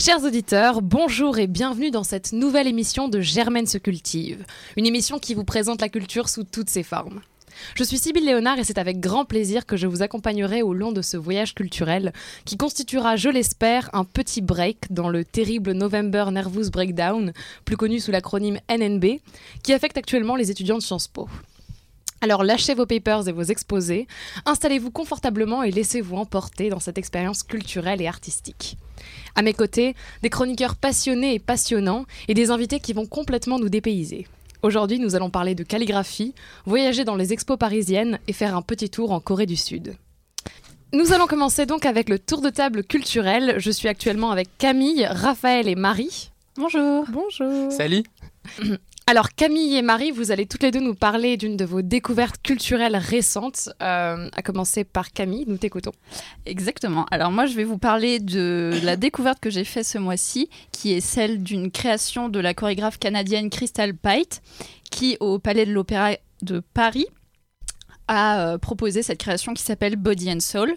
Chers auditeurs, bonjour et bienvenue dans cette nouvelle émission de Germaine se cultive, une émission qui vous présente la culture sous toutes ses formes. Je suis Sybille Léonard et c'est avec grand plaisir que je vous accompagnerai au long de ce voyage culturel qui constituera, je l'espère, un petit break dans le terrible November Nervous Breakdown, plus connu sous l'acronyme NNB, qui affecte actuellement les étudiants de Sciences Po. Alors lâchez vos papers et vos exposés, installez-vous confortablement et laissez-vous emporter dans cette expérience culturelle et artistique. À mes côtés, des chroniqueurs passionnés et passionnants et des invités qui vont complètement nous dépayser. Aujourd'hui, nous allons parler de calligraphie, voyager dans les expos parisiennes et faire un petit tour en Corée du Sud. Nous allons commencer donc avec le tour de table culturel. Je suis actuellement avec Camille, Raphaël et Marie. Bonjour. Bonjour. Salut. Alors Camille et Marie, vous allez toutes les deux nous parler d'une de vos découvertes culturelles récentes, euh, à commencer par Camille, nous t'écoutons. Exactement. Alors moi je vais vous parler de la découverte que j'ai faite ce mois-ci, qui est celle d'une création de la chorégraphe canadienne Crystal Pite, qui au Palais de l'Opéra de Paris a euh, proposé cette création qui s'appelle Body and Soul.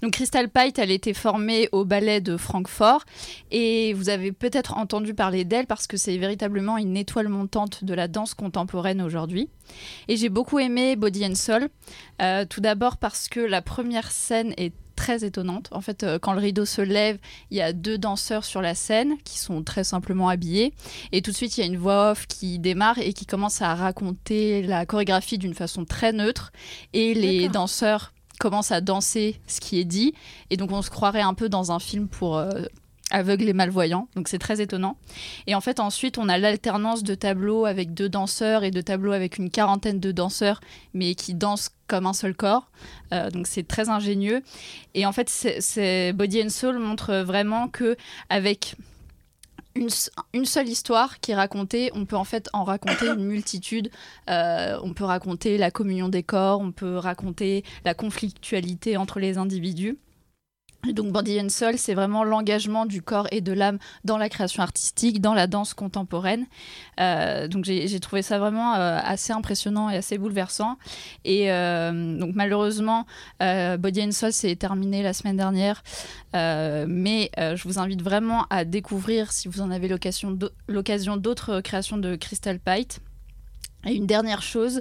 Donc Crystal Pite, elle était formée au ballet de Francfort et vous avez peut-être entendu parler d'elle parce que c'est véritablement une étoile montante de la danse contemporaine aujourd'hui. Et j'ai beaucoup aimé Body and Soul, euh, tout d'abord parce que la première scène est très étonnante. En fait, euh, quand le rideau se lève, il y a deux danseurs sur la scène qui sont très simplement habillés. Et tout de suite, il y a une voix off qui démarre et qui commence à raconter la chorégraphie d'une façon très neutre. Et les danseurs commencent à danser ce qui est dit. Et donc, on se croirait un peu dans un film pour. Euh, aveugles et malvoyants, donc c'est très étonnant. Et en fait, ensuite, on a l'alternance de tableaux avec deux danseurs et de tableaux avec une quarantaine de danseurs, mais qui dansent comme un seul corps. Euh, donc c'est très ingénieux. Et en fait, Body and Soul montre vraiment que avec une, une, seule histoire qui est racontée, on peut en fait en raconter une multitude. Euh, on peut raconter la communion des corps, on peut raconter la conflictualité entre les individus. Donc Body and Soul, c'est vraiment l'engagement du corps et de l'âme dans la création artistique, dans la danse contemporaine. Euh, donc j'ai trouvé ça vraiment euh, assez impressionnant et assez bouleversant. Et euh, donc malheureusement, Body and Soul s'est terminé la semaine dernière, mais je vous invite vraiment à découvrir, si vous en avez l'occasion, d'autres créations de Crystal Pite. Et une dernière chose,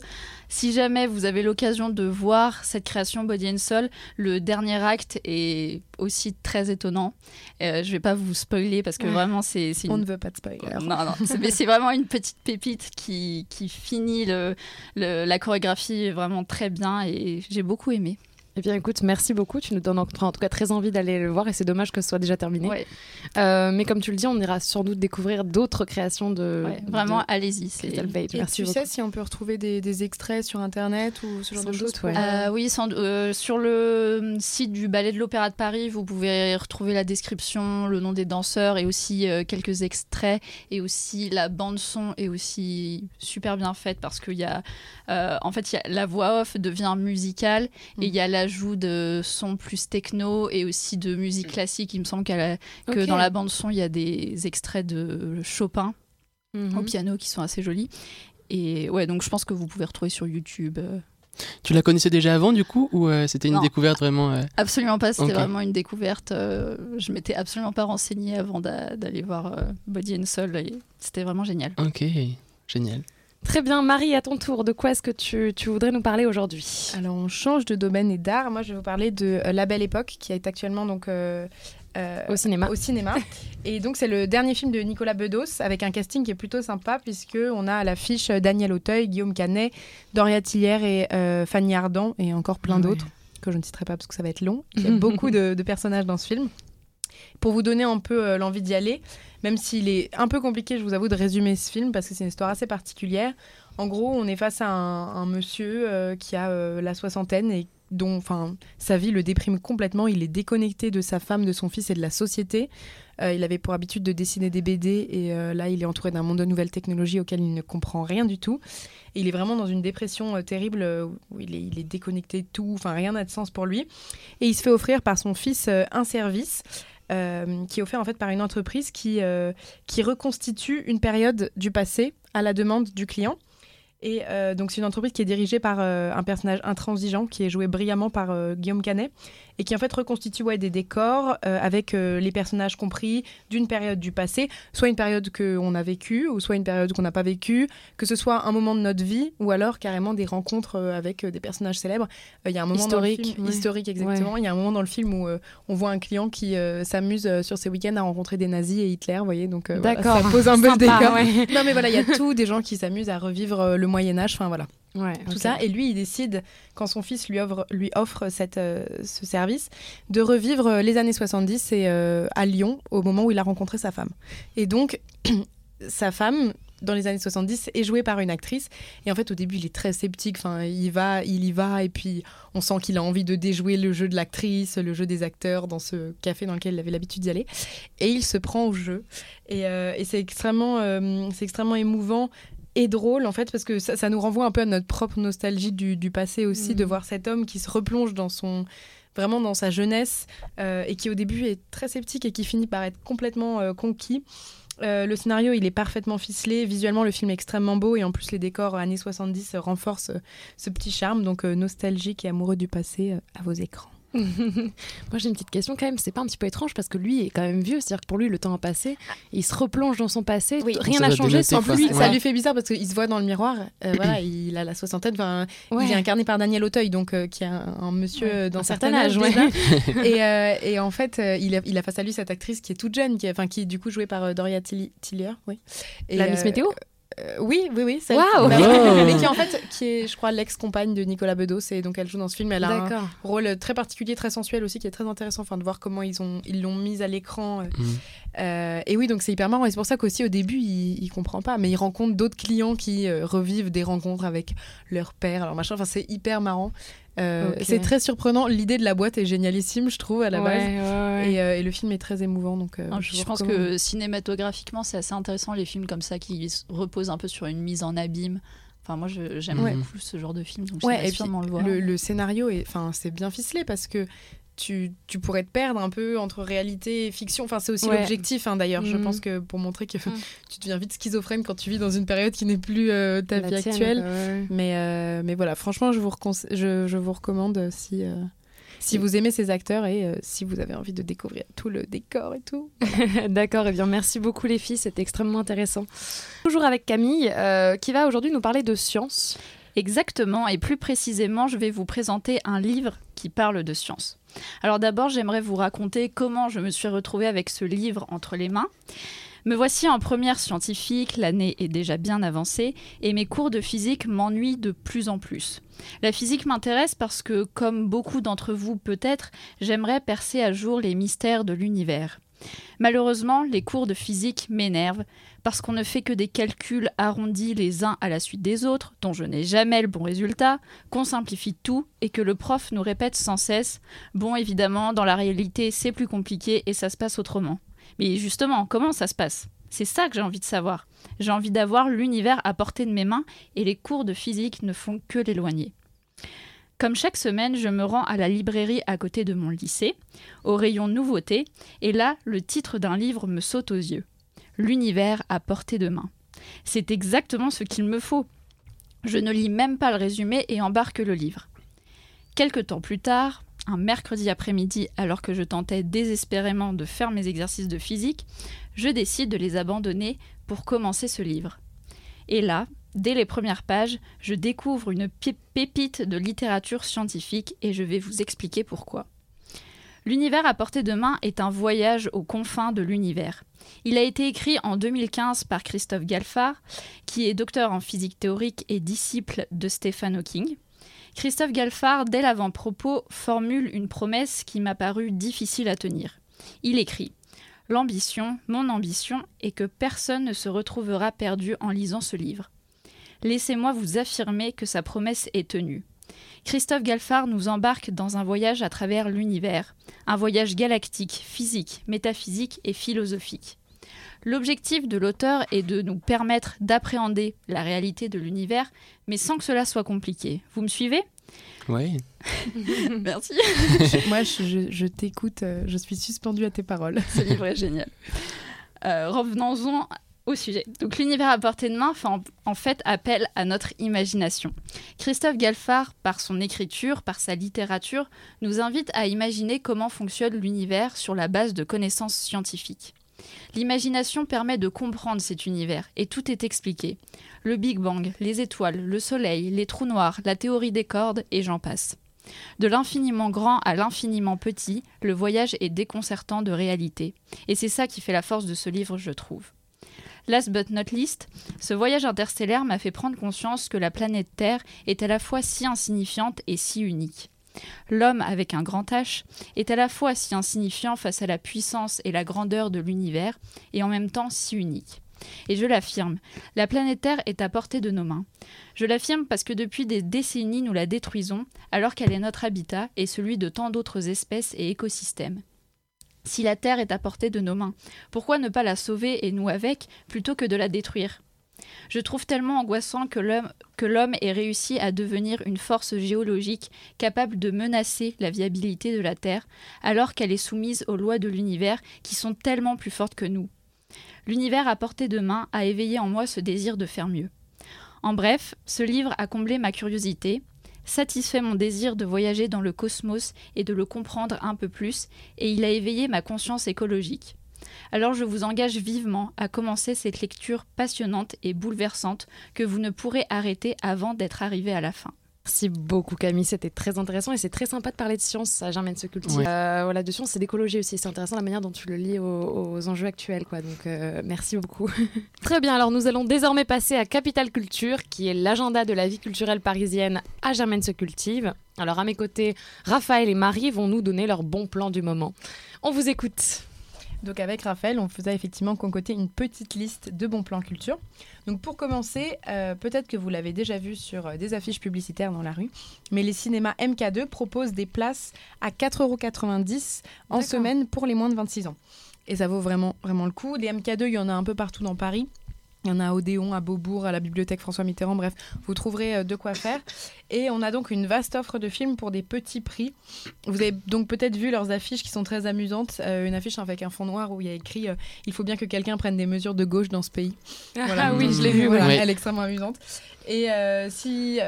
si jamais vous avez l'occasion de voir cette création Body and Soul, le dernier acte est aussi très étonnant. Euh, je vais pas vous spoiler parce que vraiment c'est. On ne veut pas de spoiler. Non, non, mais c'est vraiment une petite pépite qui, qui finit le, la chorégraphie vraiment très bien et j'ai beaucoup aimé. Eh bien, écoute, merci beaucoup. Tu nous donnes en, tout cas très envie d'aller le voir et c'est dommage que ce soit déjà terminé. Euh, mais comme tu le dis, on ira sans doute découvrir d'autres créations de. vraiment, allez-y. Merci tu sais si on peut retrouver des, extraits sur Internet ou ce genre de choses euh, Oui, euh, sur le site du Ballet de l'Opéra de Paris, vous pouvez retrouver la description, le nom des danseurs et aussi quelques extraits. Et aussi, la bande-son est aussi super bien faite parce qu'il y a. en fait, y a, la voix off devient musicale et il y a la joue de sons plus techno et aussi de musique classique. Il me semble que dans la bande son, il y a des extraits de Chopin au mhm. piano qui sont assez jolis. Et ouais, donc je pense que vous pouvez retrouver sur YouTube. Euh. Tu la connaissais déjà avant du coup ou euh, c'était une découverte vraiment euh? Absolument pas, c'était vraiment une découverte. je m'étais absolument pas renseignée avant d'aller voir Body and Soul. C'était vraiment génial. Ok, génial. Très bien, Marie, à ton tour, de quoi est-ce que tu, tu, voudrais nous parler aujourd'hui? Alors, on change de domaine et d'art. Moi, je vais vous parler de euh, La Belle Époque, qui est actuellement donc euh, euh, au cinéma. Au cinéma. et donc, c'est le dernier film de Nicolas Bedos, avec un casting qui est plutôt sympa, puisque on a à l'affiche Daniel Auteuil, Guillaume Canet, Doria Tillière et Fanny Ardant, et encore plein d'autres que je ne citerai pas parce que ça va être long. Il y a beaucoup de, de personnages dans ce film. Pour vous donner un peu l'envie d'y aller, même s'il est un peu compliqué, je vous avoue, de résumer ce film parce que c'est une histoire assez particulière. En gros, on est face à un, monsieur euh, qui a euh, la soixantaine et dont sa vie le déprime complètement. Il est déconnecté de sa femme, de son fils et de la société. Euh, il avait pour habitude de dessiner des BD et là, il est entouré d'un monde de nouvelles technologies auquel il ne comprend rien du tout. Et il est vraiment dans une dépression terrible où il est, il est, déconnecté de tout, enfin rien n'a de sens pour lui. Et il se fait offrir par son fils un service. Euh, qui est offert en fait par une entreprise qui, euh, qui reconstitue une période du passé à la demande du client. Et euh, donc, c'est une entreprise qui est dirigée par un personnage intransigeant qui est joué brillamment par Guillaume Canet et qui en fait reconstitue ouais, des décors avec les personnages compris d'une période du passé, soit une période qu'on a vécue ou soit une période qu'on n'a pas vécue, que ce soit un moment de notre vie ou alors carrément des rencontres avec des personnages célèbres. Il y a un moment historique, dans le film, historique exactement. Il y a un moment dans le film où on voit un client qui s'amuse sur ses week-ends à rencontrer des nazis et Hitler, vous voyez, donc voilà, ça pose un peu le décor. Non mais voilà, il y a tout des gens qui s'amusent à revivre le Moyen Âge, enfin voilà. Tout ça. Et lui, il décide, quand son fils lui offre, lui offre cette, euh, ce service, de revivre euh, les années 70 et, euh, à Lyon, au moment où il a rencontré sa femme. Et donc, sa femme, dans les années 70, est jouée par une actrice. Et en fait, au début, il est très sceptique. Enfin, il va, il y va, et puis on sent qu'il a envie de déjouer le jeu de l'actrice, le jeu des acteurs dans ce café dans lequel il avait l'habitude d'y aller. Et il se prend au jeu. Et, et c'est extrêmement, c'est extrêmement émouvant et drôle en fait parce que ça, nous renvoie un peu à notre propre nostalgie du, passé aussi de mm. voir cet homme qui se replonge dans son vraiment dans sa jeunesse euh, et qui au début est très sceptique et qui finit par être complètement euh, conquis. Euh, le scénario, il est parfaitement ficelé. Visuellement, le film est extrêmement beau et en plus, les décors années 70 renforcent ce petit charme. Donc, nostalgique et amoureux du passé à vos écrans. Moi j'ai une petite question quand même, c'est pas un petit peu étrange parce que lui est quand même vieux, c'est-à-dire que pour lui le temps a passé, il se replonge dans son passé, rien n'a changé sans lui. Ça lui fait bizarre parce qu'il se voit dans le miroir, euh, voilà, il a la soixantaine, il est incarné par Daniel Auteuil, donc euh, qui est un, monsieur d'un certain, âge. et, euh, et, en fait, il a, il, a, face à lui cette actrice qui est toute jeune, qui, enfin, qui est du coup jouée par Doria Tillier, oui. la Miss Météo? Euh, oui, oui, oui. Wow. Mais qui en fait, qui est, je crois, l'ex-compagne de Nicolas Bedos. Et donc, elle joue dans ce film. Elle a un rôle très particulier, très sensuel aussi, qui est très intéressant. Enfin, de voir comment ils ont, ils l'ont mise à l'écran. Euh, mm. Euh, et oui, donc c'est hyper marrant. Et c'est pour ça qu'aussi au début, il, il comprend pas, mais il rencontre d'autres clients qui revivent des rencontres avec leur père, alors machin. Enfin, c'est hyper marrant. Euh, c'est très surprenant. L'idée de la boîte est génialissime, je trouve, à la base. Euh, et, le film est très émouvant. Donc, euh, je, pense que cinématographiquement, c'est assez intéressant les films comme ça qui reposent un peu sur une mise en abîme. Enfin, moi, j'aime beaucoup ce genre de film, donc ouais, sûrement le voir. Le, le scénario, c'est bien ficelé parce que tu, tu, pourrais te perdre un peu entre réalité et fiction. Enfin, c'est aussi l'objectif, hein, d'ailleurs. Je mm. pense que pour montrer que mm. tu deviens vite schizophrène quand tu vis dans une période qui n'est plus euh, ta vie actuelle. Mais, euh, mais voilà, franchement, je vous, je, je, vous recommande si, euh, si vous aimez ces acteurs et si vous avez envie de découvrir tout le décor et tout. D'accord, et eh bien merci beaucoup les filles, c'était extrêmement intéressant. Toujours avec Camille, qui va aujourd'hui nous parler de science. Exactement, et plus précisément, je vais vous présenter un livre qui parle de science. Alors d'abord, j'aimerais vous raconter comment je me suis retrouvée avec ce livre entre les mains. Me voici en première scientifique, l'année est déjà bien avancée et mes cours de physique m'ennuient de plus en plus. La physique m'intéresse parce que, comme beaucoup d'entre vous peut-être, j'aimerais percer à jour les mystères de l'univers. Malheureusement, les cours de physique m'énervent parce qu'on ne fait que des calculs arrondis les uns à la suite des autres, dont je n'ai jamais le bon résultat, qu'on simplifie tout et que le prof nous répète sans cesse Bon, évidemment, dans la réalité, c'est plus compliqué et ça se passe autrement. Mais justement, comment ça se passe? C'est ça que j'ai envie de savoir. J'ai envie d'avoir l'univers à portée de mes mains et les cours de physique ne font que l'éloigner. Comme chaque semaine, je me rends à la librairie à côté de mon lycée, au rayon nouveautés, et là, le titre d'un livre me saute aux yeux. L'univers à portée de main. C'est exactement ce qu'il me faut. Je ne lis même pas le résumé et embarque le livre. Quelque temps plus tard, un mercredi après-midi, alors que je tentais désespérément de faire mes exercices de physique, je décide de les abandonner pour commencer ce livre. Et là, Dès les premières pages, je découvre une pépite de littérature scientifique et je vais vous expliquer pourquoi. L'univers à portée de main est un voyage aux confins de l'univers. Il a été écrit en 2015 par Christophe Galfard, qui est docteur en physique théorique et disciple de Stephen Hawking. Christophe Galfard, dès l'avant-propos, formule une promesse qui m'a paru difficile à tenir. Il écrit L'ambition, mon ambition, est que personne ne se retrouvera perdu en lisant ce livre. Laissez-moi vous affirmer que sa promesse est tenue. Christophe Galfard nous embarque dans un voyage à travers l'univers, un voyage galactique, physique, métaphysique et philosophique. L'objectif de l'auteur est de nous permettre d'appréhender la réalité de l'univers, mais sans que cela soit compliqué. Vous me suivez? Oui. Merci. Moi, je, t'écoute, euh, je suis suspendue à tes paroles. Ce livre est génial. Euh, revenons-en au sujet. Donc l'univers à portée de main fait en, fait appel à notre imagination. Christophe Galfard, par son écriture, par sa littérature, nous invite à imaginer comment fonctionne l'univers sur la base de connaissances scientifiques. L'imagination permet de comprendre cet univers et tout est expliqué. Le Big Bang, les étoiles, le Soleil, les trous noirs, la théorie des cordes et j'en passe. De l'infiniment grand à l'infiniment petit, le voyage est déconcertant de réalité. Et c'est ça qui fait la force de ce livre, je trouve. Last but not least, ce voyage interstellaire m'a fait prendre conscience que la planète Terre est à la fois si insignifiante et si unique. L'homme avec un grand H est à la fois si insignifiant face à la puissance et la grandeur de l'univers et en même temps si unique. Et je l'affirme, la planète Terre est à portée de nos mains. Je l'affirme parce que depuis des décennies nous la détruisons alors qu'elle est notre habitat et celui de tant d'autres espèces et écosystèmes si la Terre est à portée de nos mains Pourquoi ne pas la sauver et nous avec, plutôt que de la détruire? Je trouve tellement angoissant que l'homme ait réussi à devenir une force géologique capable de menacer la viabilité de la Terre, alors qu'elle est soumise aux lois de l'univers qui sont tellement plus fortes que nous. L'univers à portée de main a éveillé en moi ce désir de faire mieux. En bref, ce livre a comblé ma curiosité, satisfait mon désir de voyager dans le cosmos et de le comprendre un peu plus, et il a éveillé ma conscience écologique. Alors je vous engage vivement à commencer cette lecture passionnante et bouleversante que vous ne pourrez arrêter avant d'être arrivé à la fin. Merci beaucoup Camille, c'était très intéressant et c'est très sympa de parler de science, ça Germaine se cultive. Euh, voilà, de science et d'écologie aussi, c'est intéressant la manière dont tu le lis aux, enjeux actuels. Quoi. Donc euh, merci beaucoup. très bien, alors nous allons désormais passer à Capital Culture, qui est l'agenda de la vie culturelle parisienne à Germaine se cultive. Alors à mes côtés, Raphaël et Marie vont nous donner leur bon plan du moment. On vous écoute. Donc avec Raphaël, on faisait effectivement concocter une petite liste de bons plans culture. Donc pour commencer, euh, peut-être que vous l'avez déjà vu sur euh, des affiches publicitaires dans la rue, mais les cinémas MK2 proposent des places à 4,90 euros en semaine pour les moins de 26 ans. Et ça vaut vraiment, vraiment le coup. Les MK2, il y en a un peu partout dans Paris. Il y en a à Odéon, à Beaubourg, à la bibliothèque François Mitterrand, bref, vous trouverez euh, de quoi faire. Et on a donc une vaste offre de films pour des petits prix. Vous avez donc peut-être vu leurs affiches qui sont très amusantes. Euh, une affiche avec un fond noir où il y a écrit euh, Il faut bien que quelqu'un prenne des mesures de gauche dans ce pays. Ah oui, je l'ai vu. Elle est extrêmement amusante. Et si.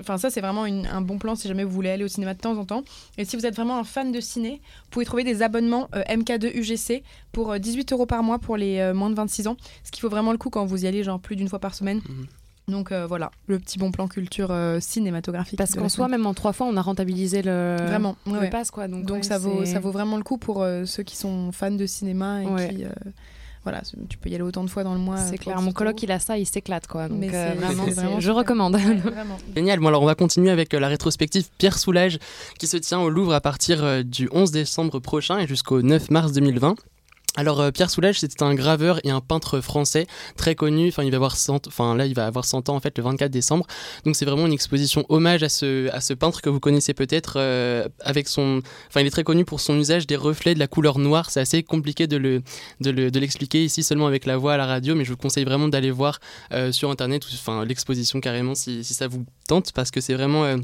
Enfin, ça, c'est vraiment un bon plan si jamais vous voulez aller au cinéma de temps en temps. Et si vous êtes vraiment un fan de ciné, vous pouvez trouver des abonnements MK2 UGC pour 18 euros par mois pour les moins de 26 ans. Ce qui vaut vraiment le coup quand vous y allez, genre plus d'une fois par semaine. Mhm. Donc euh, voilà, le petit bon plan culture euh, cinématographique. Parce qu'en soi, même en trois fois, on a rentabilisé le, vraiment, le pass. Quoi. Donc, Donc ça, vaut, ça vaut vraiment le coup pour euh, ceux qui sont fans de cinéma et qui... voilà, tu peux y aller autant de fois dans le mois. C'est clair, mon coloc il a ça, il s'éclate quoi. Donc vraiment, je recommande. Génial. Bon alors on va continuer avec la rétrospective Pierre Soulages qui se tient au Louvre à partir du 11 décembre prochain et jusqu'au 9 mars 2020. Alors euh, Pierre Soulages, c'était un graveur et un peintre français très connu. Enfin, il va avoir 100, enfin là, il va avoir 100 ans en fait le 24 décembre. Donc c'est vraiment une exposition hommage à ce, à ce peintre que vous connaissez peut-être euh, avec son, enfin il est très connu pour son usage des reflets de la couleur noire. C'est assez compliqué de le, de l'expliquer ici seulement avec la voix à la radio, mais je vous conseille vraiment d'aller voir euh, sur internet, enfin l'exposition carrément si, si, ça vous tente parce que c'est vraiment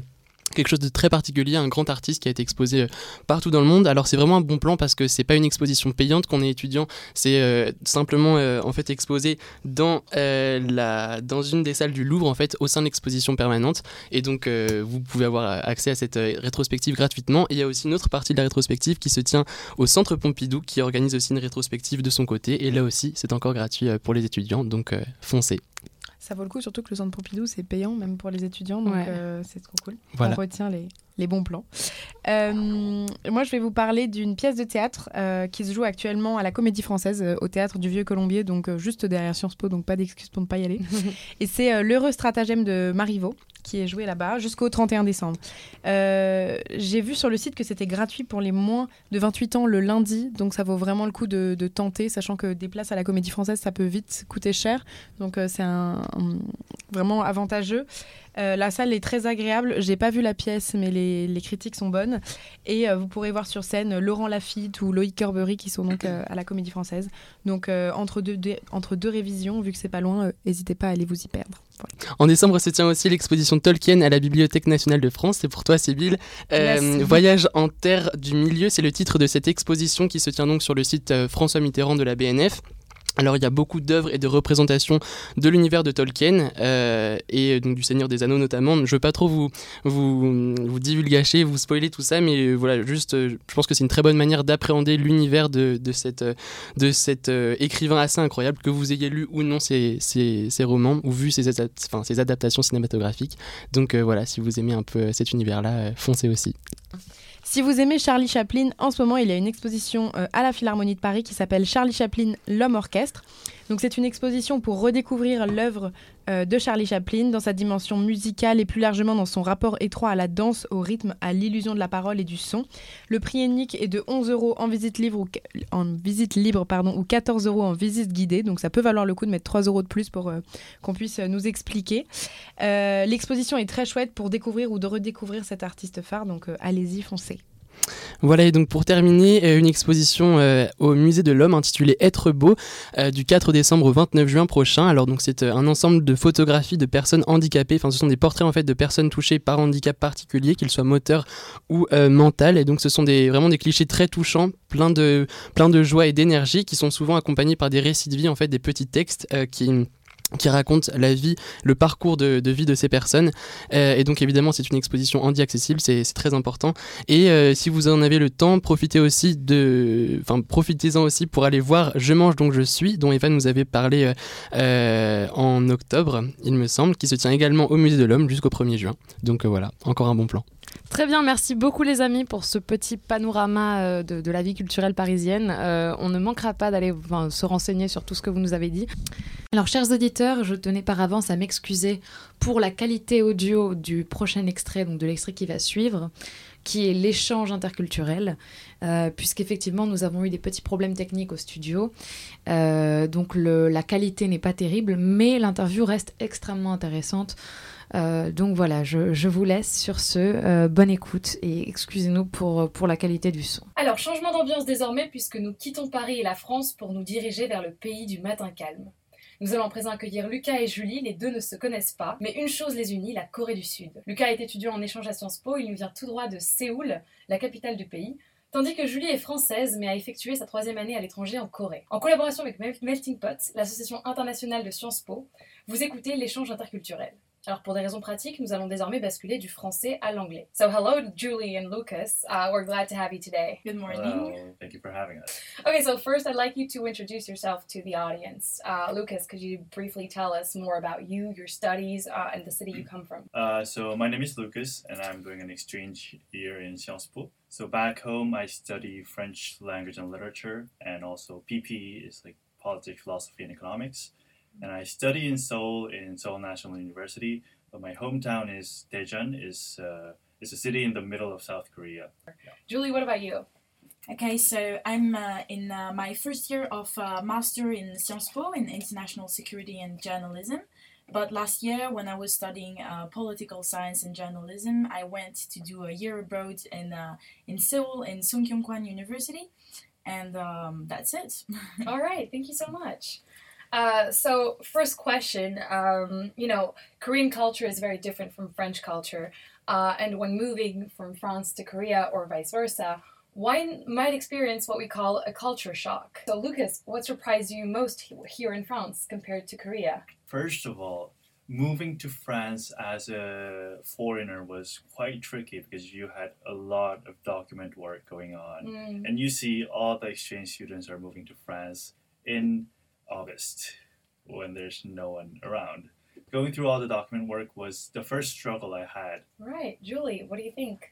quelque chose de très particulier, un grand artiste qui a été exposé euh, partout dans le monde. Alors c'est vraiment un bon plan parce que c'est pas une exposition payante qu'on est étudiant, c'est euh, simplement euh, en fait exposé dans la dans une des salles du Louvre en fait au sein de l'exposition permanente et donc vous pouvez avoir accès à cette rétrospective gratuitement. Et il y a aussi une autre partie de la rétrospective qui se tient au Centre Pompidou qui organise aussi une rétrospective de son côté et là aussi c'est encore gratuit pour les étudiants donc foncez. Ça vaut le coup, surtout que le centre Pompidou, c'est payant, même pour les étudiants. Donc, euh, c'est trop cool. On retient les, les bons plans. Euh, moi, je vais vous parler d'une pièce de théâtre euh, qui se joue actuellement à la Comédie Française, au théâtre du Vieux Colombier, donc juste derrière Sciences Po, donc pas d'excuse pour ne pas y aller. Et c'est L'heureux stratagème de Marivaux qui est joué là-bas jusqu'au 31 décembre. Euh, j'ai vu sur le site que c'était gratuit pour les moins de 28 ans le lundi, donc ça vaut vraiment le coup de, tenter, sachant que des places à la Comédie Française, ça peut vite coûter cher, donc euh, c'est un, vraiment avantageux. Euh, la salle est très agréable. J'ai pas vu la pièce, mais les, critiques sont bonnes. Et vous pourrez voir sur scène Laurent Lafitte ou Loïc Corbery qui sont donc à la Comédie Française. Donc entre, deux, entre deux révisions, vu que c'est pas loin, n'hésitez pas à aller vous y perdre. En décembre se tient aussi l'exposition Tolkien à la Bibliothèque nationale de France. C'est pour toi, Sybille. Euh, Voyage en terre du milieu, c'est le titre de cette exposition qui se tient donc sur le site euh, François Mitterrand de la BNF. Alors il y a beaucoup d'œuvres et de représentations de l'univers de Tolkien euh, et donc du Seigneur des Anneaux notamment. Je ne veux pas trop vous vous vous vous spoiler tout ça, mais voilà, juste, euh, je pense que c'est une très bonne manière d'appréhender l'univers de, de cet euh, écrivain assez incroyable que vous ayez lu ou non ses, romans ou vu ses adaptations cinématographiques. Donc voilà, si vous aimez un peu cet univers-là, foncez aussi. Si vous aimez Charlie Chaplin, en ce moment, il y a une exposition euh, à la Philharmonie de Paris qui s'appelle Charlie Chaplin, l'homme orchestre. Donc c'est une exposition pour redécouvrir l'œuvre euh, de Charlie Chaplin dans sa dimension musicale et plus largement dans son rapport étroit à la danse, au rythme, à l'illusion de la parole et du son. Le prix unique est de 11 euros en visite libre ou, en visite libre pardon, ou 14 euros en visite guidée. Donc ça peut valoir le coup de mettre 3 euros de plus pour euh, qu'on puisse nous expliquer. L'exposition est très chouette pour découvrir ou de redécouvrir cet artiste phare. Donc allez-y, foncez. Voilà, et donc pour terminer, euh, une exposition euh, au Musée de l'Homme intitulée Être beau euh, du 4 décembre au 29 juin prochain. Alors donc c'est un ensemble de photographies de personnes handicapées, enfin ce sont des portraits en fait de personnes touchées par handicap particulier, qu'ils soient moteurs ou mental. Et donc ce sont des, vraiment des clichés très touchants, plein plein de joie et d'énergie, qui sont souvent accompagnés par des récits de vie, en fait des petits textes qui qui raconte la vie, le parcours de, vie de ces personnes. Euh, et donc évidemment, c'est une exposition handi accessible, c'est très important. Et euh, si vous en avez le temps, profitez aussi de, enfin profitez-en aussi pour aller voir Je mange donc je suis, dont Evan nous avait parlé euh, en octobre, il me semble, qui se tient également au Musée de l'Homme jusqu'au 1er juin. Donc voilà, encore un bon plan. Très bien, merci beaucoup les amis pour ce petit panorama euh, de, la vie culturelle parisienne. Euh, on ne manquera pas d'aller se renseigner sur tout ce que vous nous avez dit. Alors chers auditeurs, je tenais par avance à m'excuser pour la qualité audio du prochain extrait, donc de l'extrait qui va suivre qui est l'échange interculturel, euh, puisqu'effectivement nous avons eu des petits problèmes techniques au studio. donc la qualité n'est pas terrible, mais l'interview reste extrêmement intéressante. Euh, donc voilà, je, vous laisse sur ce. Euh, bonne écoute et excusez-nous pour, la qualité du son. Alors, changement d'ambiance désormais puisque nous quittons Paris et la France pour nous diriger vers le pays du matin calme. Nous allons à présent accueillir Lucas et Julie, les deux ne se connaissent pas, mais une chose les unit, la Corée du Sud. Lucas est étudiant en échange à Sciences Po, il nous vient tout droit de Séoul, la capitale du pays, tandis que Julie est française mais a effectué sa troisième année à l'étranger en Corée. En collaboration avec Melting Pot, l'association internationale de Sciences Po, vous écoutez l'échange interculturel. Alors pour des raisons pratiques, nous allons désormais basculer du français à l'anglais. So hello Julie and Lucas. Uh, we're glad to have you today. Good morning. Hello. Thank you for having us. Okay, so first I'd like you to introduce yourself to the audience. Uh, Lucas, could you briefly tell us more about you, your studies, uh, and the city you come from? Uh, so my name is Lucas, and I'm doing an exchange year in Sciences Po. So back home, I study French language and literature, and also PP is like politics, philosophy, and economics. And I study in Seoul in Seoul National University. But my hometown is Daejeon, is uh, is a city in the middle of South Korea. Yeah. Julie, what about you? Okay, so I'm uh, in uh, my first year of uh, master in Sciences Po in international security and journalism. But last year, when I was studying uh, political science and journalism, I went to do a year abroad in uh, in Seoul in Sungkyunkwan University, and um, that's it. All right, thank you so much. Uh, so, first question um, you know, Korean culture is very different from French culture. Uh, and when moving from France to Korea or vice versa, one might experience what we call a culture shock. So, Lucas, what surprised you most here in France compared to Korea? First of all, moving to France as a foreigner was quite tricky because you had a lot of document work going on. Mm. And you see all the exchange students are moving to France in August when there's no one around. Going through all the document work was the first struggle I had. Right. Julie, what do you think?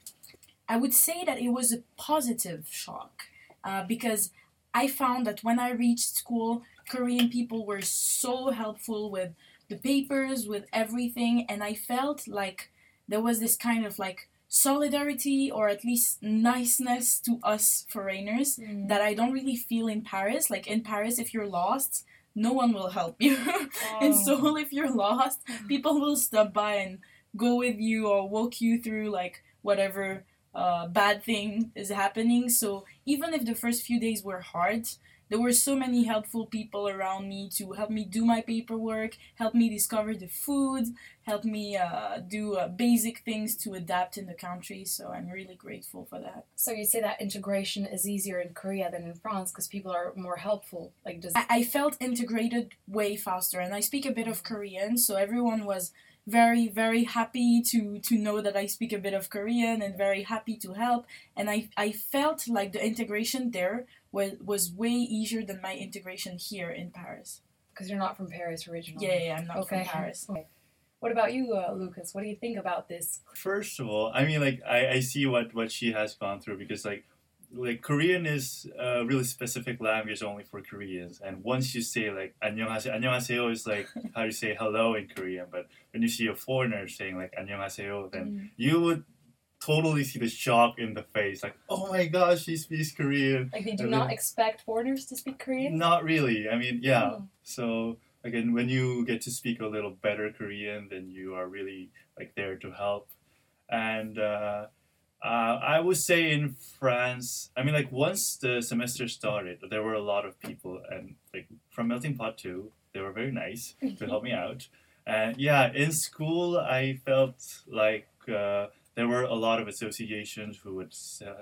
I would say that it was a positive shock uh, because I found that when I reached school, Korean people were so helpful with the papers, with everything, and I felt like there was this kind of like solidarity or at least niceness to us foreigners mm. that I don't really feel in Paris. Like in Paris, if you're lost, no one will help you. Oh. in Seoul, if you're lost, people will stop by and go with you or walk you through like whatever uh, bad thing is happening. So even if the first few days were hard, there were so many helpful people around me to help me do my paperwork, help me discover the food, help me uh, do uh, basic things to adapt in the country. So I'm really grateful for that. So you say that integration is easier in Korea than in France because people are more helpful. Like does I, I felt integrated way faster, and I speak a bit of Korean, so everyone was very very happy to to know that I speak a bit of Korean and very happy to help and I I felt like the integration there was was way easier than my integration here in Paris because you're not from Paris originally. Yeah, yeah I'm not okay. from Paris. Okay. What about you, uh, Lucas? What do you think about this? First of all, I mean, like I, I see what what she has gone through because like like Korean is a really specific language only for Koreans. And once you say like 안녕하세요, 안녕하세요 is like how you say hello in Korean. But when you see a foreigner saying like 안녕하세요, then Mm. you would totally see the shock in the face, like oh my gosh, she speaks Korean. Like they do And not then- expect foreigners to speak Korean. Not really. I mean, yeah. Oh. So again, when you get to speak a little better Korean, then you are really like there to help. And uh, uh, I would say in France, I mean, like once the semester started, there were a lot of people, and like from Melting Pot too, they were very nice to help me out. And yeah, in school, I felt like uh, there were a lot of associations who would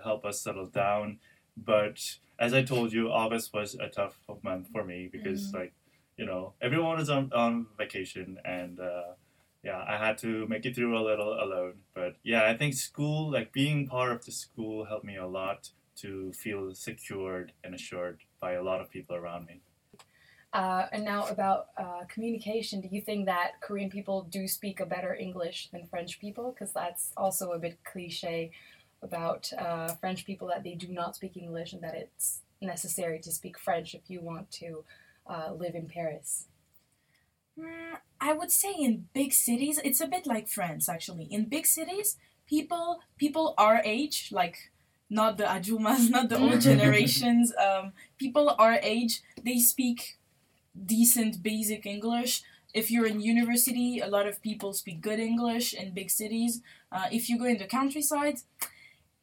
help us settle down. But as I told you, August was a tough month for me because, like, you know, everyone was on, on vacation and uh, yeah, I had to make it through a little alone. But yeah, I think school, like being part of the school, helped me a lot to feel secured and assured by a lot of people around me. Uh, and now about uh, communication, do you think that Korean people do speak a better English than French people? Because that's also a bit cliche about uh, French people that they do not speak English and that it's necessary to speak French if you want to uh, live in Paris. Mm, I would say in big cities, it's a bit like France actually. In big cities, people people our age, like not the ajumas, not the old generations, um, people our age, they speak decent basic English. If you're in university, a lot of people speak good English in big cities. Uh, if you go in the countryside,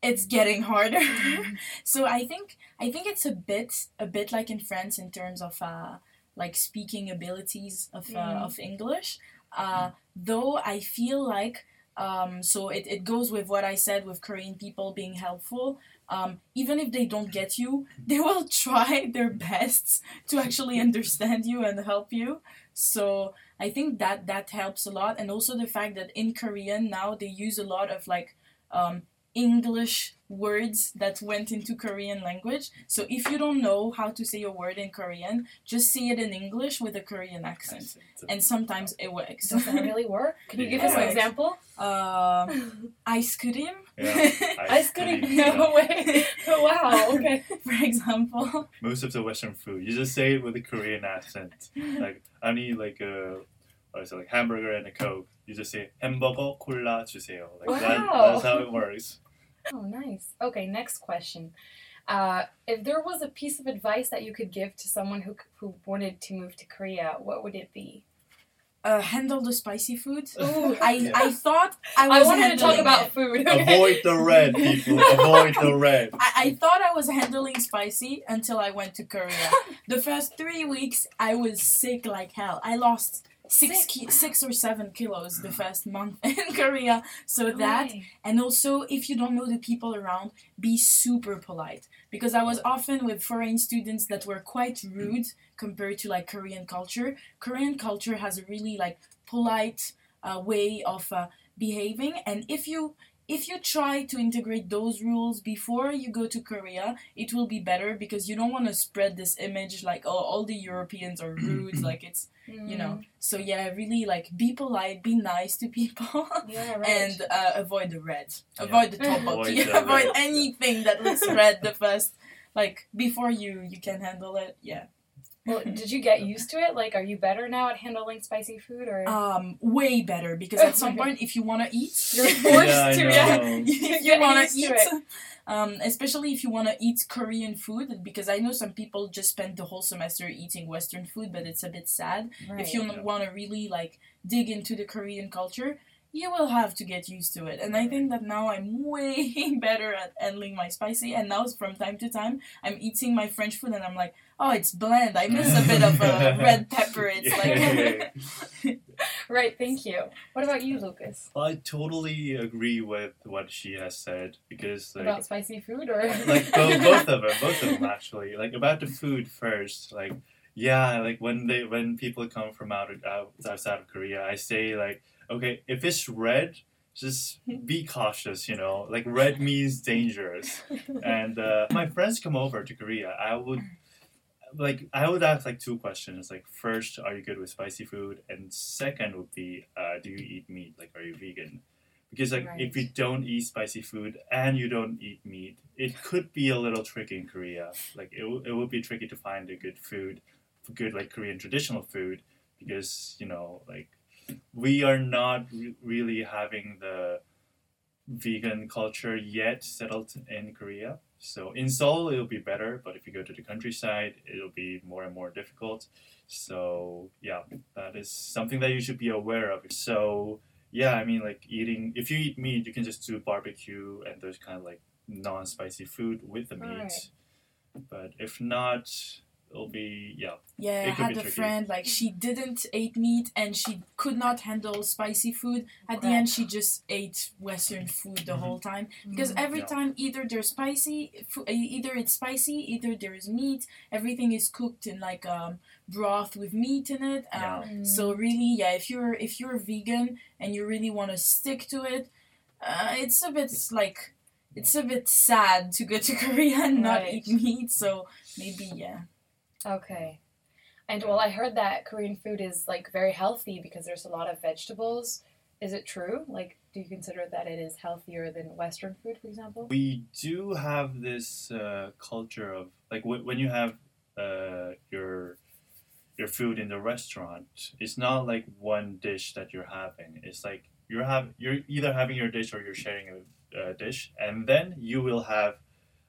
it's getting harder. so I think I think it's a bit a bit like in France in terms of uh, like speaking abilities of uh, Mhm. of English. Uh, though I feel like um, so it, it goes with what I said with Korean people being helpful. Um, even if they don't get you, they will try their best to actually understand you and help you. So I think that that helps a lot, and also the fact that in Korean now they use a lot of like um, English words that went into Korean language. So if you don't know how to say a word in Korean, just say it in English with a Korean accent, and sometimes it works. Does that really work? Can you give us an example? uh, ice cream. Yeah, Ice cream? cream, No yeah. way. wow, okay. For example. Most of the Western food, you just say it with a Korean accent. Like I need like a what is it, like hamburger and a coke You just say 햄버거 콜라 주세요. Like that, Wow. that's how it works. Oh, nice. Okay, next question. Uh, if there was a piece of advice that you could give to someone who, who wanted to move to Korea, what would it be? Uh, handle the spicy food. Ooh, I, Yeah. I thought I I was wanted to talk handling about it. food. Avoid the red, people. Avoid the red. I, I thought I was handling spicy until I went to Korea. the first three weeks, I was sick like hell. I lost six Sick? ki- six or seven kilos the first month in Korea. So that and also if you don't know the people around, be super polite because I was often with foreign students that were quite rude compared to like Korean culture. Korean culture has a really like polite uh, way of uh, behaving, and if you if you try to integrate those rules before you go to Korea, it will be better because you don't want to spread this image like oh all the Europeans are rude, like it's you know. So yeah, really like be polite, be nice to people. Mm. Yeah, right. and uh, avoid the red. Yeah. Avoid the Avoid tteokbokki. the Avoid anything that looks red the first, like before you you can handle it. Yeah. Well, did you get used to it? Like, are you better now at handling spicy food, or Um, way better because at some point, if you want to eat, you're forced Yeah, to? know. Yeah. you, You you want to to eat. Um, especially if you want to eat Korean food, because I know some people just spend the whole semester eating Western food, but it's a bit sad. Right. if you Yeah. want to really like dig into the Korean culture, you will have to get used to it. And I think that now I'm way better at handling my spicy. And now, from time to time, I'm eating my French food and I'm like, oh, it's bland. I miss a bit of uh, red pepper. It's like. right, thank you. What about you, Lucas? I totally agree with what she has said because like about spicy food or like both, both of them, both of them actually. Like about the food first, like yeah, like when they when people come from out, out outside of Korea, I say like okay, if it's red, just be cautious, you know. Like red means dangerous. And uh, my friends come over to Korea, I would like I would ask like two questions. Like first, are you good with spicy food? And second would be, uh, do you eat meat? Like, are you vegan? Because like Right. if you don't eat spicy food and you don't eat meat, it could be a little tricky in Korea. Like it, w- it would be tricky to find a good food, good like Korean traditional food, because you know like we are not re- really having the vegan culture yet settled in Korea. So in Seoul it'll be better, but if you go to the countryside, it'll be more and more difficult. So yeah, that is something that you should be aware of. So yeah, I mean like eating if you eat meat, you can just do barbecue and those kind of like non-spicy food with the meat. Alright. But if not, it'll be yeah. Yeah, It I had a tricky. friend like she didn't eat meat and she could not handle spicy food. At the end, she just ate Western food the Mhm. whole time because every Yeah. time either there's spicy, fo- uh, either it's spicy, either there's meat. Everything is cooked in like um, broth with meat in it. Uh, Yeah. So really, yeah, if you're if you're vegan and you really want to stick to it, uh, it's a bit like it's a bit sad to go to Korea and not Right. eat meat. So maybe yeah. Okay. And well, I heard that Korean food is like very healthy because there's a lot of vegetables. Is it true? Like, do you consider that it is healthier than Western food, for example? We do have this uh, culture of like w- when you have uh, your your food in the restaurant, it's not like one dish that you're having. It's like you're have you're either having your dish or you're sharing a uh, dish, and then you will have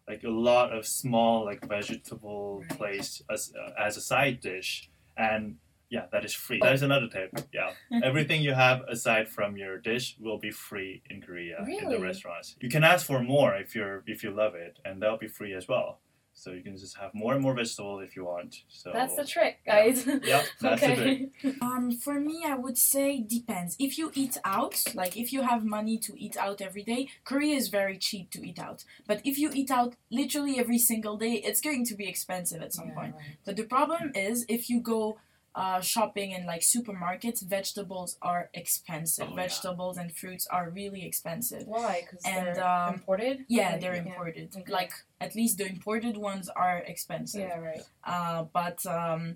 like a lot of small like vegetable Right. placed as uh, as a side dish, and yeah, that is free. That is another tip. Yeah, everything you have aside from your dish will be free in Korea in the restaurants. You can ask for more if you're if you love it, and that'll be free as well. So you can just have more and more vegetable if you want. So That's the trick, guys. Yeah, that's the okay. Um, for me, I would say depends. If you eat out, like if you have money to eat out every day, Korea is very cheap to eat out. But if you eat out literally every single day, it's going to be expensive at some Yeah, point. right. But the problem is if you go uh, shopping in like supermarkets, vegetables are expensive. Oh, yeah. vegetables and fruits are really expensive. Why? Because And, they're um, imported? Yeah, they're imported. Okay. Like at least the imported ones are expensive. Yeah, right. Uh, but um,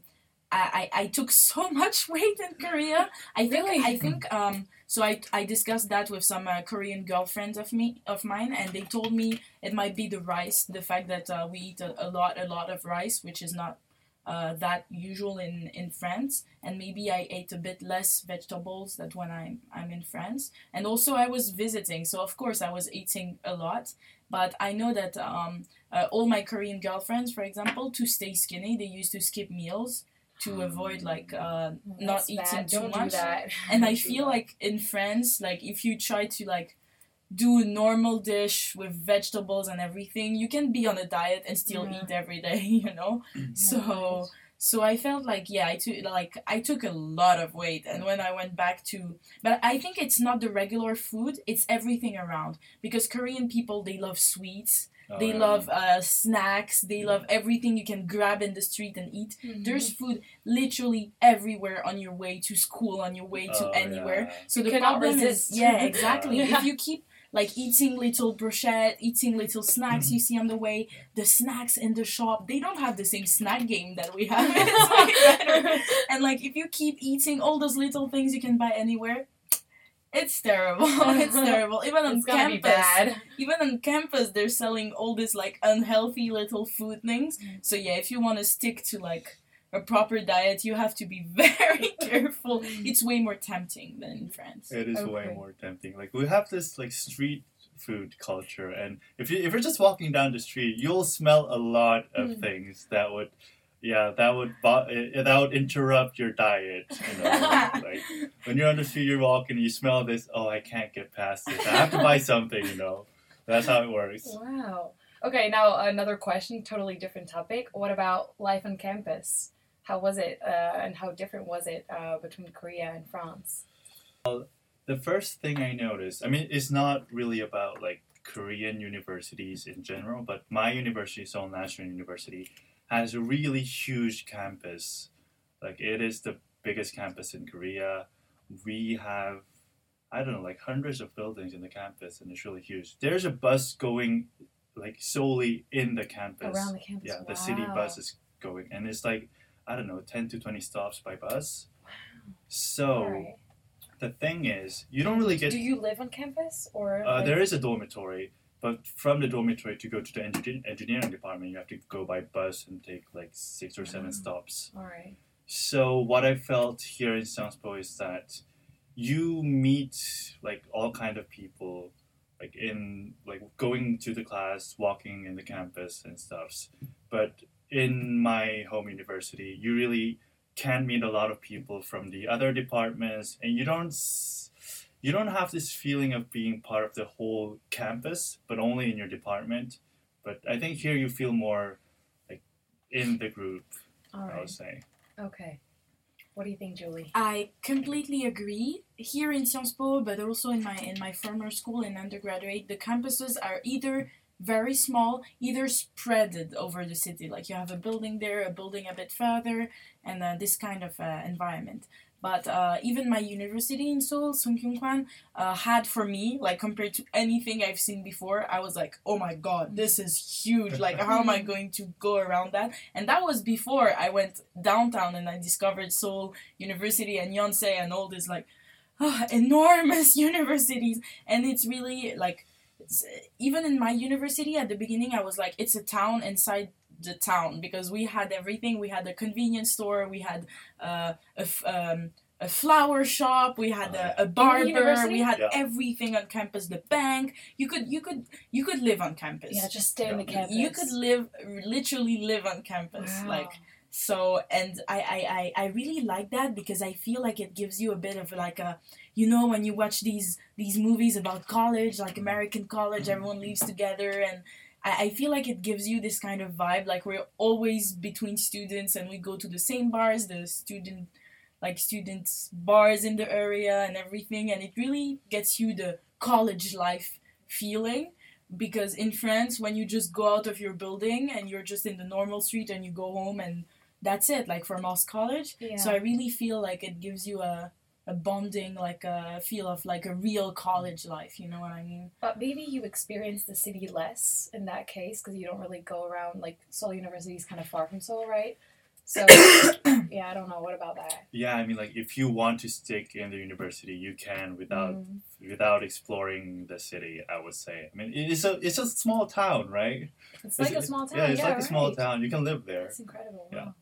I, I, I took so much weight in Korea. I think Really? I think um, so. I, I discussed that with some uh, Korean girlfriends of me of mine, and they told me it might be the rice, the fact that uh, we eat a, a lot a lot of rice, which is not uh, that usual in, in France, and maybe I ate a bit less vegetables than when I'm I'm in France, and also I was visiting, so of course I was eating a lot. But I know that um, uh, all my Korean girlfriends, for example, to stay skinny, they used to skip meals to avoid like uh, not That's eating bad. too Don't much. do that. And I feel like in France, like if you try to like do a normal dish with vegetables and everything, you can be on a diet and still Yeah. eat every day, you know. So so I felt like yeah, I took like I took a lot of weight, and when I went back to, but I think it's not the regular food; it's everything around. Because Korean people they love sweets, Oh, they yeah. love uh, snacks, they love everything you can grab in the street and eat. Mhm. There's food literally everywhere on your way to school, on your way to Oh, anywhere. yeah. So You the problem resist. is, yeah, exactly. Yeah. If you keep like eating little brochette, eating little snacks Mm-hmm. you see on the way, the snacks in the shop, they don't have the same snack game that we have. way. And like if you keep eating all those little things you can buy anywhere, it's terrible. it's terrible. Even on It's gonna be campus, even on campus, they're selling all these like unhealthy little food things. Mm. So yeah, if you want to stick to like a proper diet, you have to be very careful. Mm. It's way more tempting than in France. It is way more tempting. Like we have this like street food culture, and if you if you're just walking down the street, you'll smell a lot of Mm. things that would, yeah, that would bo- uh, that would interrupt your diet. You know, like when you're on the street, you're walking, you smell this. Oh, I can't get past this. I have to buy something. You know, that's how it works. Wow. Okay, now another question, totally different topic. What about life on campus? How was it, uh, and how different was it uh, between Korea and France? Well, The first thing I noticed, I mean, it's not really about like Korean universities in general, but my university, Seoul National University, has a really huge campus. Like it is the biggest campus in Korea. We have I don't know, like hundreds of buildings in the campus and it's really huge. There's a bus going like solely in the campus. Around the campus. Yeah, the city bus is going and it's like I don't know, ten to twenty stops by bus. Wow. So Alright. the thing is, you don't really get Do you live on campus or? uh, like- there is a dormitory, but from the dormitory to go to the engi- engineering department, you have to go by bus and take like six or seven Ah. stops. All right. So what I felt here in Sanspo is that you meet like all kind of people, like in like going to the class, walking in the campus and stuffs. But in my home university, you really can meet a lot of people from the other departments, and you don't. You don't have this feeling of being part of the whole campus, but only in your department. But I think here you feel more like in the group. All I would say. Okay. What do you think, Julie? I completely agree. Here in Sciences Po, but also in my in my former school in undergraduate, the campuses are either very small, either spreaded over the city. Like you have a building there, a building a bit further, and uh, this kind of uh, environment. But uh, even my university in Seoul, Sungkyunkwan, uh, had for me, like compared to anything I've seen before, I was like, oh my god, this is huge. Like, how am I going to go around that? And that was before I went downtown and I discovered Seoul University and Yonsei and all these like ah, enormous universities. And it's really like, even in my university at the beginning, I was like, it's a town inside the town because we had everything. We had a convenience store, we had uh, a, f- um, a flower shop, we had a, a barber, we had Yeah. everything on campus. The bank, you could you could you could live on campus. Yeah, just stay on the campus. You could live literally live on campus, Wow. like so. And I, I I I really like that because I feel like it gives you a bit of like a, you know, when you watch these these movies about college, like American college, mm-hmm. everyone lives together and. I I feel like it gives you this kind of vibe, like we're always between students and we go to the same bars, the student, like students bars in the area and everything, and it really gets you the college life feeling because in France, when you just go out of your building and you're just in the normal street and you go home and that's it, like for Moss College. Yeah. So I really feel like it gives you a, a bonding, like a feel of like a real college life. You know what I mean? But maybe you experience the city less in that case because you don't really go around. Like Seoul University is kind of far from Seoul, right? So yeah, I don't know. What about that? Yeah, I mean, like if you want to stick in the university, you can without Mm. without exploring the city. I would say. I mean, it's a it's a small town, right? It's like a small town. Yeah, it's like a small town. You can live there. It's incredible. Yeah. Wow.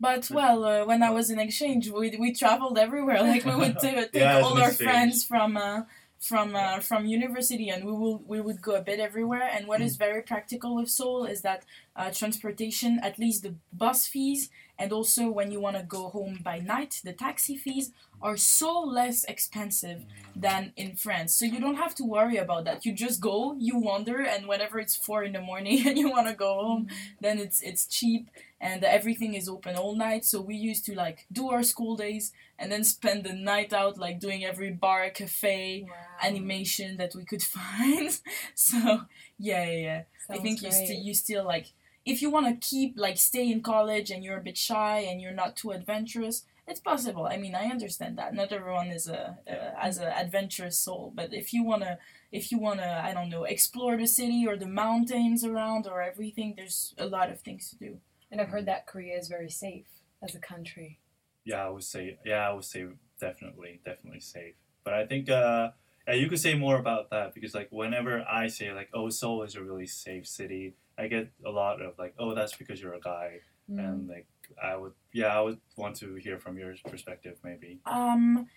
But well, uh, when I was in exchange, we we traveled everywhere. Like we would ta- take Yeah, all our friends from uh, from uh, from university, and we will we would go a bit everywhere. And what Mm. is very practical with Seoul is that uh, transportation, at least the bus fees, and also when you want to go home by night, the taxi fees are so less expensive than in France. So you don't have to worry about that. You just go, you wander, and whenever it's four in the morning and you want to go home, then it's it's cheap and everything is open all night. So we used to like do our school days and then spend the night out like doing every bar, cafe, Wow. animation that we could find. so yeah, yeah, yeah. I think you still you still like if you want to keep like stay in college and you're a bit shy and you're not too adventurous. It's possible. I mean, I understand that. Not everyone is a uh, has an adventurous soul, but if you wanna, if you wanna, I don't know, explore the city or the mountains around or everything, there's a lot of things to do. And I've heard that Korea is very safe as a country. Yeah, I would say. Yeah, I would say definitely, definitely safe. But I think, uh, yeah, you could say more about that because like whenever I say like, oh, Seoul is a really safe city, I get a lot of like, oh, that's because you're a guy, Mm. and like I would, yeah, I would want to hear from your perspective maybe. Um,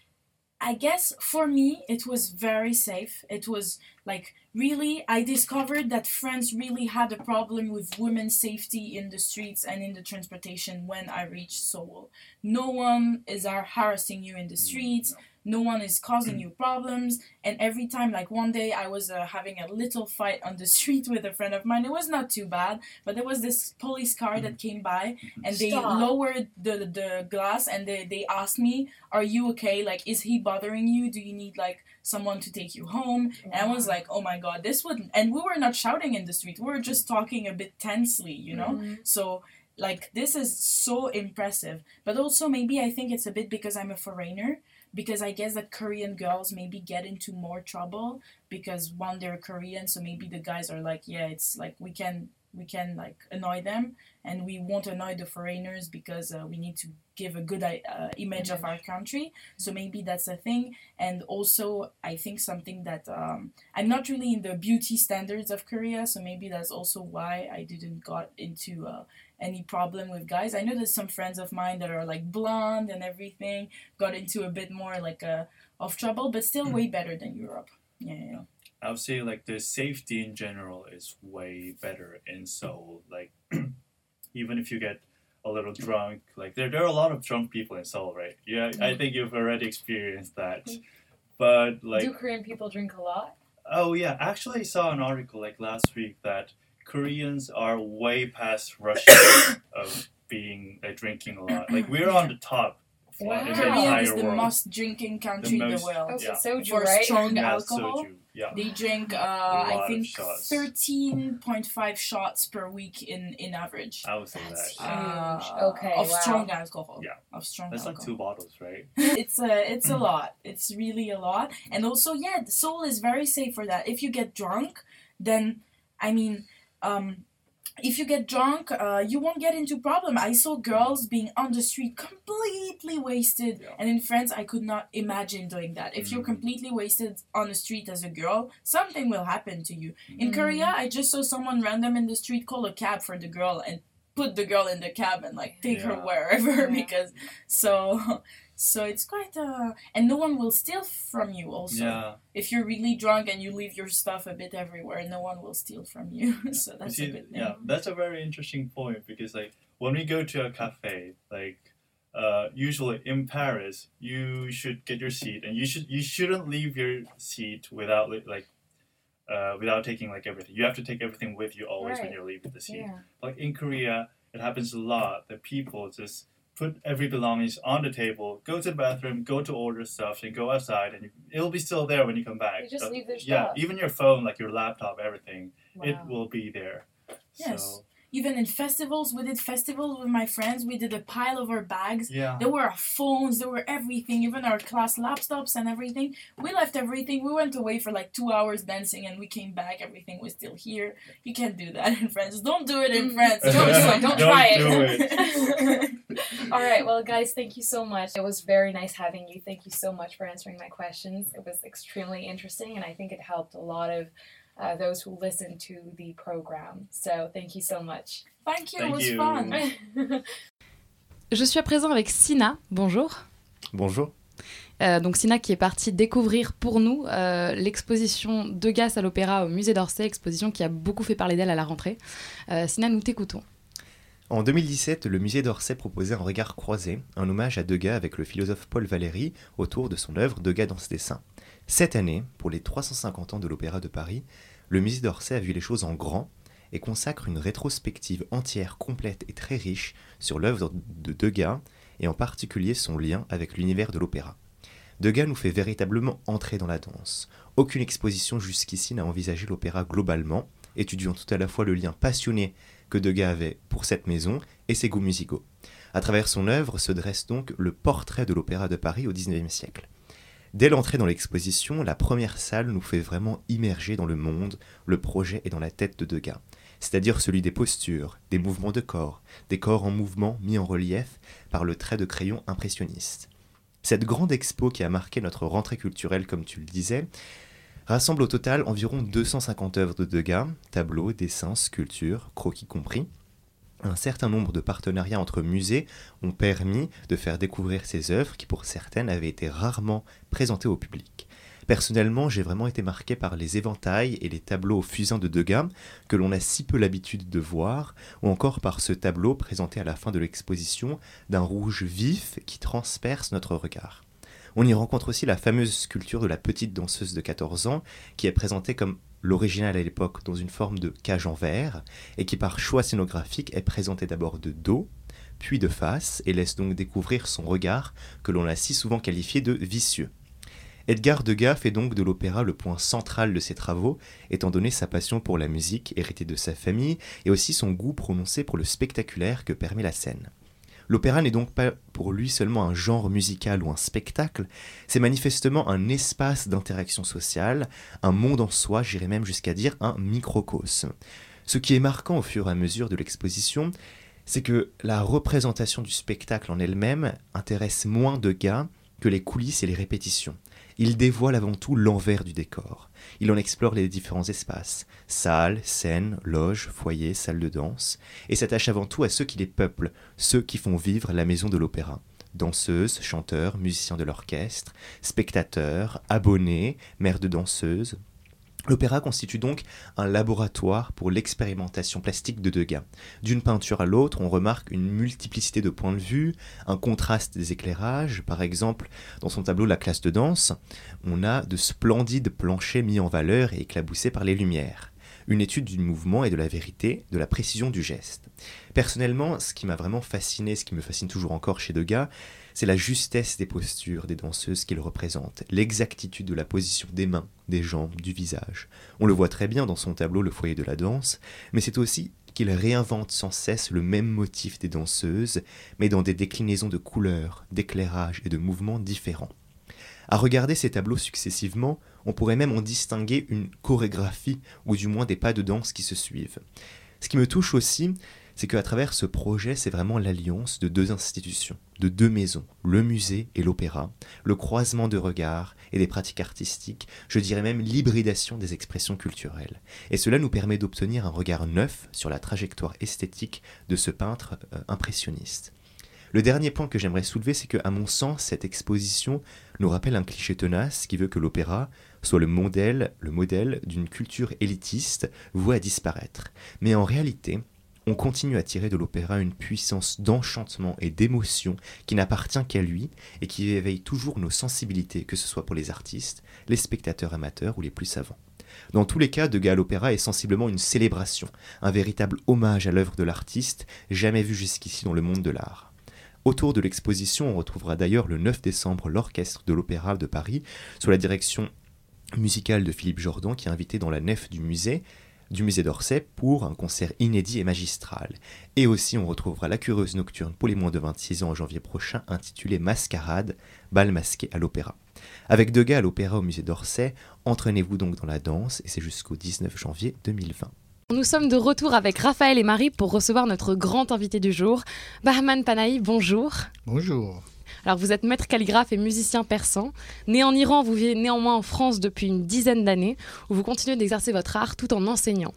I guess for me it was very safe. It was like really I discovered that France really had a problem with women's safety in the streets and in the transportation when I reached Seoul. No one is harassing you in the streets no one is causing mm. you problems. And every time like one day i was uh, having a little fight on the street with a friend of mine it was not too bad but there was this police car that mm. came by and they Stop. lowered the the glass and they, they asked me are you okay? Like is he bothering you? Do you need like someone to take you home? And i was like oh my god this would and we were not shouting in the street we were just talking a bit tensely you know? Mm-hmm. So like this is so impressive. But also maybe i think it's a bit because i'm a foreigner because I guess that Korean girls maybe get into more trouble because one they're Korean, so maybe the guys are like, yeah, it's like we can we can like annoy them, and we won't annoy the foreigners because uh, we need to give a good uh, image of our country. So maybe that's a thing, and also I think something that um, I'm not really in the beauty standards of Korea, so maybe that's also why I didn't got into. Uh, any problem with guys. I know there's some friends of mine that are like blonde and everything, got into a bit more like a of trouble, but still hmm. way better than Europe. Yeah, yeah. I would say like the safety in general is way better in Seoul. Like even if you get a little drunk, like there there are a lot of drunk people in Seoul, right? Yeah, I mm. think you've already experienced that. Mm. But like Do Korean people drink a lot? oh yeah, actually I saw an article like last week that Koreans are way past Russia of being like drinking a lot. Like we're on the top Wow. in the Korea entire is the world. most drinking country in most- the world. Okay, Yeah. soju, For right? strong yeah, alcohol, soju. Yeah. they drink uh, I think thirteen point five shots per week in in average. I would say That's that. huge. Uh, Okay, of wow. strong alcohol. Yeah. of strong That's like two bottles, right? it's a it's a lot. It's really a lot. And also, yeah, the Seoul is very safe for that. If you get drunk, then I mean, um, if you get drunk, uh, you won't get into problem. I saw girls being on the street completely wasted, Yeah. and in France, I could not imagine doing that. If you're Mhm. completely wasted on the street as a girl, something will happen to you. In Mm. Korea, I just saw someone random in the street call a cab for the girl and put the girl in the cab and like take her wherever Yeah. because so so it's quite uh and no one will steal from you also Yeah. if you're really drunk and you leave your stuff a bit everywhere no one will steal from you so You that's see, a good thing yeah, that's a very interesting point because like when we go to a cafe, like uh, usually in Paris, you should get your seat and you should you shouldn't leave your seat without li- like uh, without taking like everything. You have to take everything with you always when you're leaving the seat. Yeah. Like in Korea, it happens a lot that people just put every belongings on the table, go to the bathroom, go to order stuff, and go outside, and it'll be still there when you come back. They just So, leave their yeah, stuff. even your phone, like your laptop, everything, wow. it will be there. Yes. So, even in festivals we did festivals with my friends we did a pile of our bags yeah. there were our phones there were everything even our class laptops and everything we left everything we went away for like two hours dancing and we came back everything was still here you can't do that in france don't do it in Mm. france Don't do it. Don't try it. it All right, well, guys, thank you so much. It was very nice having you. Thank you so much for answering my questions. It was extremely interesting, and I think it helped a lot of uh, those who listened to the program. So, thank you so much. thank you it Thank was you. fun Je suis à présent avec Sina. Bonjour. Bonjour. Euh, donc Sina qui est partie découvrir pour nous euh, l'exposition Degas à l'Opéra au musée d'Orsay, exposition qui a beaucoup fait parler d'elle à la rentrée. Euh, Sina, nous t'écoutons. En 2017, le musée d'Orsay proposait un regard croisé, un hommage à Degas avec le philosophe Paul Valéry autour de son œuvre Degas dans ce dessin. Cette année, pour les 350 ans de l'Opéra de Paris, le musée d'Orsay a vu les choses en grand et consacre une rétrospective entière, complète et très riche sur l'œuvre de Degas et en particulier son lien avec l'univers de l'opéra. Degas nous fait véritablement entrer dans la danse. Aucune exposition jusqu'ici n'a envisagé l'opéra globalement, étudiant tout à la fois le lien passionné que Degas avait pour cette maison et ses goûts musicaux. À travers son œuvre se dresse donc le portrait de l'opéra de Paris au XIXe siècle. Dès l'entrée dans l'exposition, la première salle nous fait vraiment immerger dans le monde, le projet et dans la tête de Degas, c'est-à-dire celui des postures, des mouvements de corps, des corps en mouvement mis en relief par le trait de crayon impressionniste. Cette grande expo qui a marqué notre rentrée culturelle, comme tu le disais, rassemble au total environ 250 œuvres de Degas, tableaux, dessins, sculptures, croquis compris. un certain nombre de partenariats entre musées ont permis de faire découvrir ces œuvres qui pour certaines avaient été rarement présentées au public. Personnellement, j'ai vraiment été marqué par les éventails et les tableaux fusains de Degas que l'on a si peu l'habitude de voir, ou encore par ce tableau présenté à la fin de l'exposition d'un rouge vif qui transperce notre regard. On y rencontre aussi la fameuse sculpture de la petite danseuse de 14 ans, qui est présentée comme l'original à l'époque dans une forme de cage en verre, et qui par choix scénographique est présentée d'abord de dos, puis de face, et laisse donc découvrir son regard que l'on a si souvent qualifié de vicieux. Edgar Degas fait donc de l'opéra le point central de ses travaux, étant donné sa passion pour la musique héritée de sa famille et aussi son goût prononcé pour le spectaculaire que permet la scène. L'opéra n'est donc pas pour lui seulement un genre musical ou un spectacle, c'est manifestement un espace d'interaction sociale, un monde en soi, j'irais même jusqu'à dire un microcosme. Ce qui est marquant au fur et à mesure de l'exposition, c'est que la représentation du spectacle en elle-même intéresse moins de gars que les coulisses et les répétitions. Il dévoile avant tout l'envers du décor. Il en explore les différents espaces, salles, scènes, loges, foyers, salles de danse, et s'attache avant tout à ceux qui les peuplent, ceux qui font vivre la maison de l'opéra. Danseuses, chanteurs, musiciens de l'orchestre, spectateurs, abonnés, mères de danseuses, L'opéra constitue donc un laboratoire pour l'expérimentation plastique de Degas. D'une peinture à l'autre, on remarque une multiplicité de points de vue, un contraste des éclairages. Par exemple, dans son tableau La classe de danse, on a de splendides planchers mis en valeur et éclaboussés par les lumières. Une étude du mouvement et de la vérité, de la précision du geste. Personnellement, ce qui m'a vraiment fasciné, ce qui me fascine toujours encore chez Degas, c'est la justesse des postures des danseuses qu'il représente, l'exactitude de la position des mains, des jambes, du visage. On le voit très bien dans son tableau Le foyer de la danse, mais c'est aussi qu'il réinvente sans cesse le même motif des danseuses, mais dans des déclinaisons de couleurs, d'éclairage et de mouvements différents. À regarder ces tableaux successivement, on pourrait même en distinguer une chorégraphie, ou du moins des pas de danse qui se suivent. Ce qui me touche aussi, c'est qu'à travers ce projet, c'est vraiment l'alliance de deux institutions, de deux maisons, le musée et l'opéra, le croisement de regards et des pratiques artistiques, je dirais même l'hybridation des expressions culturelles. Et cela nous permet d'obtenir un regard neuf sur la trajectoire esthétique de ce peintre euh, impressionniste. Le dernier point que j'aimerais soulever, c'est que, à mon sens, cette exposition nous rappelle un cliché tenace qui veut que l'opéra soit le modèle, le modèle d'une culture élitiste vouée à disparaître. Mais en réalité, on continue à tirer de l'opéra une puissance d'enchantement et d'émotion qui n'appartient qu'à lui et qui éveille toujours nos sensibilités, que ce soit pour les artistes, les spectateurs amateurs ou les plus savants. Dans tous les cas, De Gaulle Opéra est sensiblement une célébration, un véritable hommage à l'œuvre de l'artiste, jamais vu jusqu'ici dans le monde de l'art. Autour de l'exposition, on retrouvera d'ailleurs le 9 décembre l'Orchestre de l'Opéra de Paris, sous la direction musicale de Philippe Jordan, qui est invité dans la nef du musée, du musée d'Orsay pour un concert inédit et magistral. Et aussi on retrouvera la Curieuse Nocturne pour les moins de 26 ans en janvier prochain intitulée Mascarade, bal masqué à l'opéra. Avec Degas à l'opéra au musée d'Orsay, entraînez-vous donc dans la danse et c'est jusqu'au 19 janvier 2020. Nous sommes de retour avec Raphaël et Marie pour recevoir notre grand invité du jour, Bahman Panahi. Bonjour. Bonjour. Alors vous êtes maître calligraphe et musicien persan. Né en Iran, vous vivez néanmoins en France depuis une dizaine d'années, où vous continuez d'exercer votre art tout en enseignant.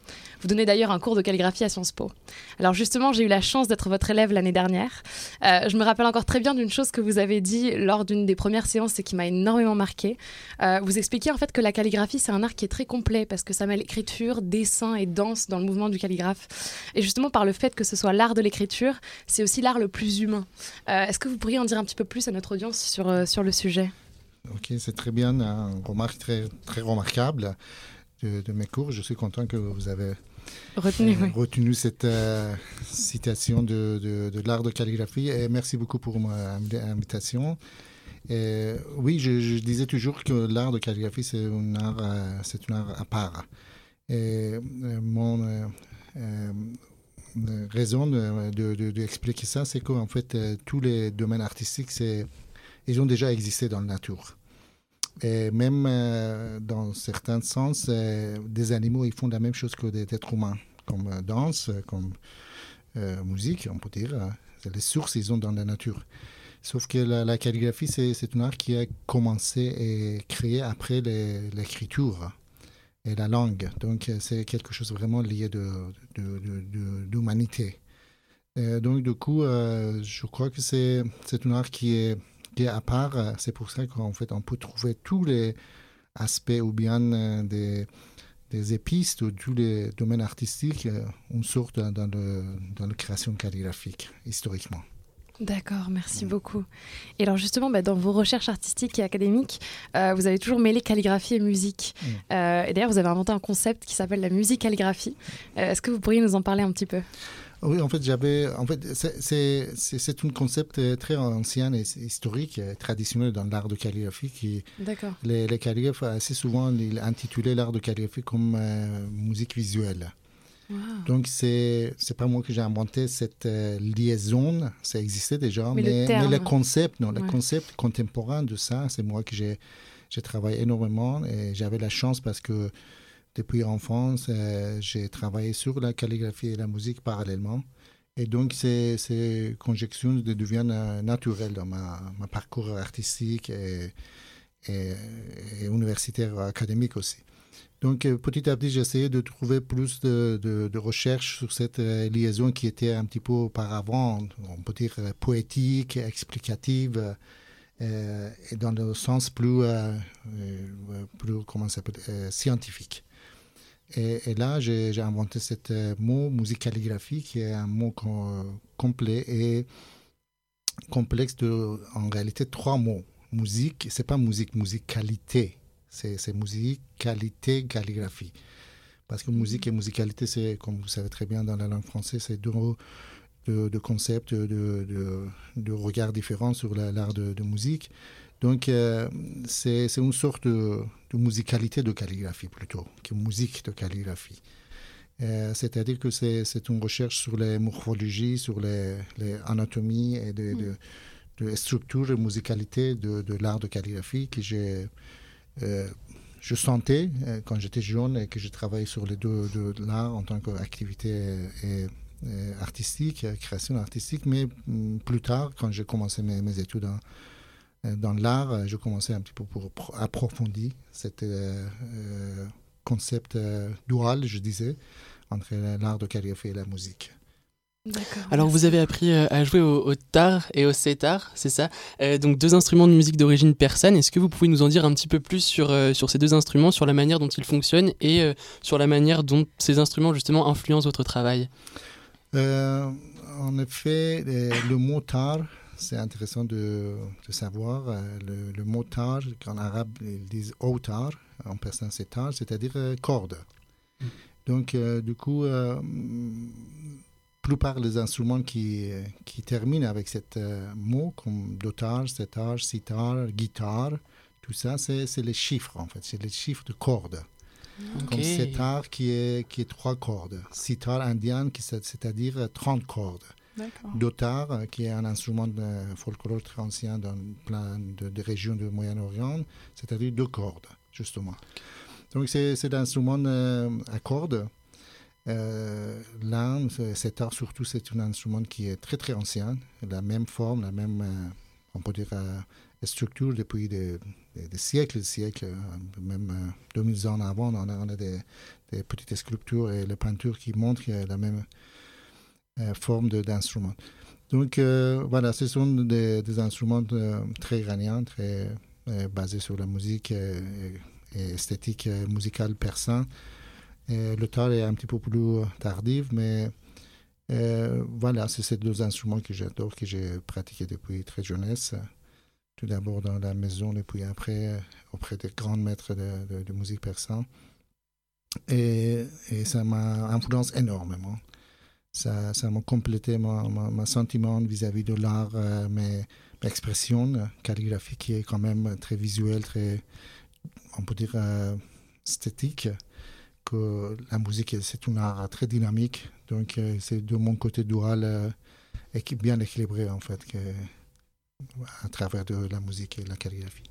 Vous donnez d'ailleurs un cours de calligraphie à Sciences Po. Alors justement, j'ai eu la chance d'être votre élève l'année dernière. Euh, je me rappelle encore très bien d'une chose que vous avez dit lors d'une des premières séances et qui m'a énormément marqué. Euh, vous expliquiez en fait que la calligraphie, c'est un art qui est très complet parce que ça mêle écriture, dessin et danse dans le mouvement du calligraphe. Et justement, par le fait que ce soit l'art de l'écriture, c'est aussi l'art le plus humain. Euh, est-ce que vous pourriez en dire un petit peu plus à notre audience sur, sur le sujet? Ok, c'est très bien, une remarque très, très remarquable de, mes cours. Je suis content que vous avez retenu, euh, retenu cette euh, citation de, de, l'art de calligraphie et merci beaucoup pour l'invitation. oui, je, disais toujours que l'art de calligraphie, c'est un art, c'est un art à part. Et mon raison d'expliquer de, ça, c'est qu'en fait, euh, tous les domaines artistiques, ils ont déjà existé dans la nature. Et même euh, dans certains sens, euh, des animaux, ils font la même chose que des êtres humains, comme danse, comme musique, on peut dire. Les sources, ils ont dans la nature. Sauf que la, calligraphie, c'est un art qui a commencé et créé après l'écriture et la langue. Donc, c'est quelque chose vraiment lié de, d'humanité. donc, du coup, je crois que c'est un art qui est, qui à part. C'est pour ça qu'en fait, on peut trouver tous les aspects ou bien des, des épistes ou tous les domaines artistiques, on sort dans, le, dans la création calligraphique, historiquement. D'accord, merci beaucoup. Et alors justement, bah, dans vos recherches artistiques et académiques, euh, vous avez toujours mêlé calligraphie et musique. Mm. Euh, et d'ailleurs, vous avez inventé un concept qui s'appelle la musique calligraphie. Euh, est-ce que vous pourriez nous en parler un petit peu? Oui, en fait, j'avais. En fait, c'est un concept très ancien et historique, traditionnel dans l'art de calligraphie. Qui, les, les calligraphes, assez souvent, ils intitulaient l'art de calligraphie comme musique visuelle. Donc, c'est n'est pas moi que j'ai inventé cette euh, liaison, ça existait déjà, mais, le, concept, non, le concept contemporain de ça, c'est moi que j'ai travaillé énormément et j'avais la chance parce que depuis enfance, euh, j'ai travaillé sur la calligraphie et la musique parallèlement. Et donc, ces, ces conjonctions deviennent euh, naturelles dans ma, ma parcours artistique et, et, et universitaire académique aussi. Donc euh, petit à petit, j'essayais de trouver plus de, de, recherches sur cette euh, liaison qui était un petit peu auparavant, on peut dire euh, poétique, explicative, et dans le sens plus, plus comment s'appelle, scientifique. Et, là, j'ai inventé ce mot musicalligraphie qui est un mot complet et complexe de, en réalité, trois mots. Musique, c'est pas musique, musicalité c'est musique, qualité, calligraphie. Parce que musique et musicalité, c'est, comme vous savez très bien dans la langue française, c'est deux, de, concepts, de, de, regards différents sur l'art de, musique. Donc, euh, c'est une sorte de, musicalité de calligraphie plutôt, que musique de calligraphie. Euh, c'est-à-dire que c'est une recherche sur les morphologies, sur les, les anatomies et de, mm. de, structure et musicalité de, l'art de calligraphie que j'ai je sentais euh, quand j'étais jeune que j'ai travaillé sur les deux de l'art en tant qu'activité euh, artistique, création artistique, mais mm, plus tard, quand j'ai commencé mes, études dans l'art, je commençais un petit peu pour approfondir ce concept dual, je disais, entre l'art de calligraphie et la musique. Alors vous avez appris euh, à jouer au, tar et au setar, c'est ça? Euh, Donc deux instruments de musique d'origine persane. Est-ce que vous pouvez nous en dire un petit peu plus sur, euh, sur ces deux instruments, sur la manière dont ils fonctionnent et sur la manière dont ces instruments justement influencent votre travail? En effet, le mot tar, c'est intéressant de, de savoir. Le, mot tar, en arabe ils disent autar, en persan c'est tar, c'est-à-dire corde. Mm. Donc du coup plupart des instruments qui, qui terminent avec ce euh, mot, comme dotage, setar, sitar, guitare, tout ça, c'est les chiffres en fait, c'est les chiffres de cordes. Comme setar qui est, qui est trois cordes, sitar indien c'est-à-dire 30 cordes. Dotar, euh, qui est un instrument de folklore très ancien dans plein de, régions du Moyen-Orient, c'est-à-dire deux cordes, justement. Donc c'est l'instrument euh, à cordes euh, L'Inde, cet art surtout, c'est un instrument qui est très très ancien, la même forme, la même, euh, on peut dire, euh, structure depuis des, siècles, des siècles, même 2000 ans avant, on a, des, petites sculptures et les peintures qui montrent la même forme d'instrument. Donc voilà, ce sont des, instruments très iraniens, très basés sur la musique et, et esthétique musicale persane le tar est un petit peu plus tardif, mais euh, voilà, c'est ces deux instruments que j'adore, que j'ai pratiqué depuis très jeunesse. Tout d'abord dans la maison, et puis après auprès des grands maîtres de, musique persane. Et, ça m'a influencé énormément. Ça, m'a complété mon, sentiment vis-à-vis de l'art, euh, mes, expressions calligraphiques qui est quand même très visuelle, très, on peut dire, euh, esthétique que la musique, c'est un art très dynamique. Donc, euh, c'est de mon côté dual euh, bien équilibré, en fait, que, à travers de la musique et la calligraphie.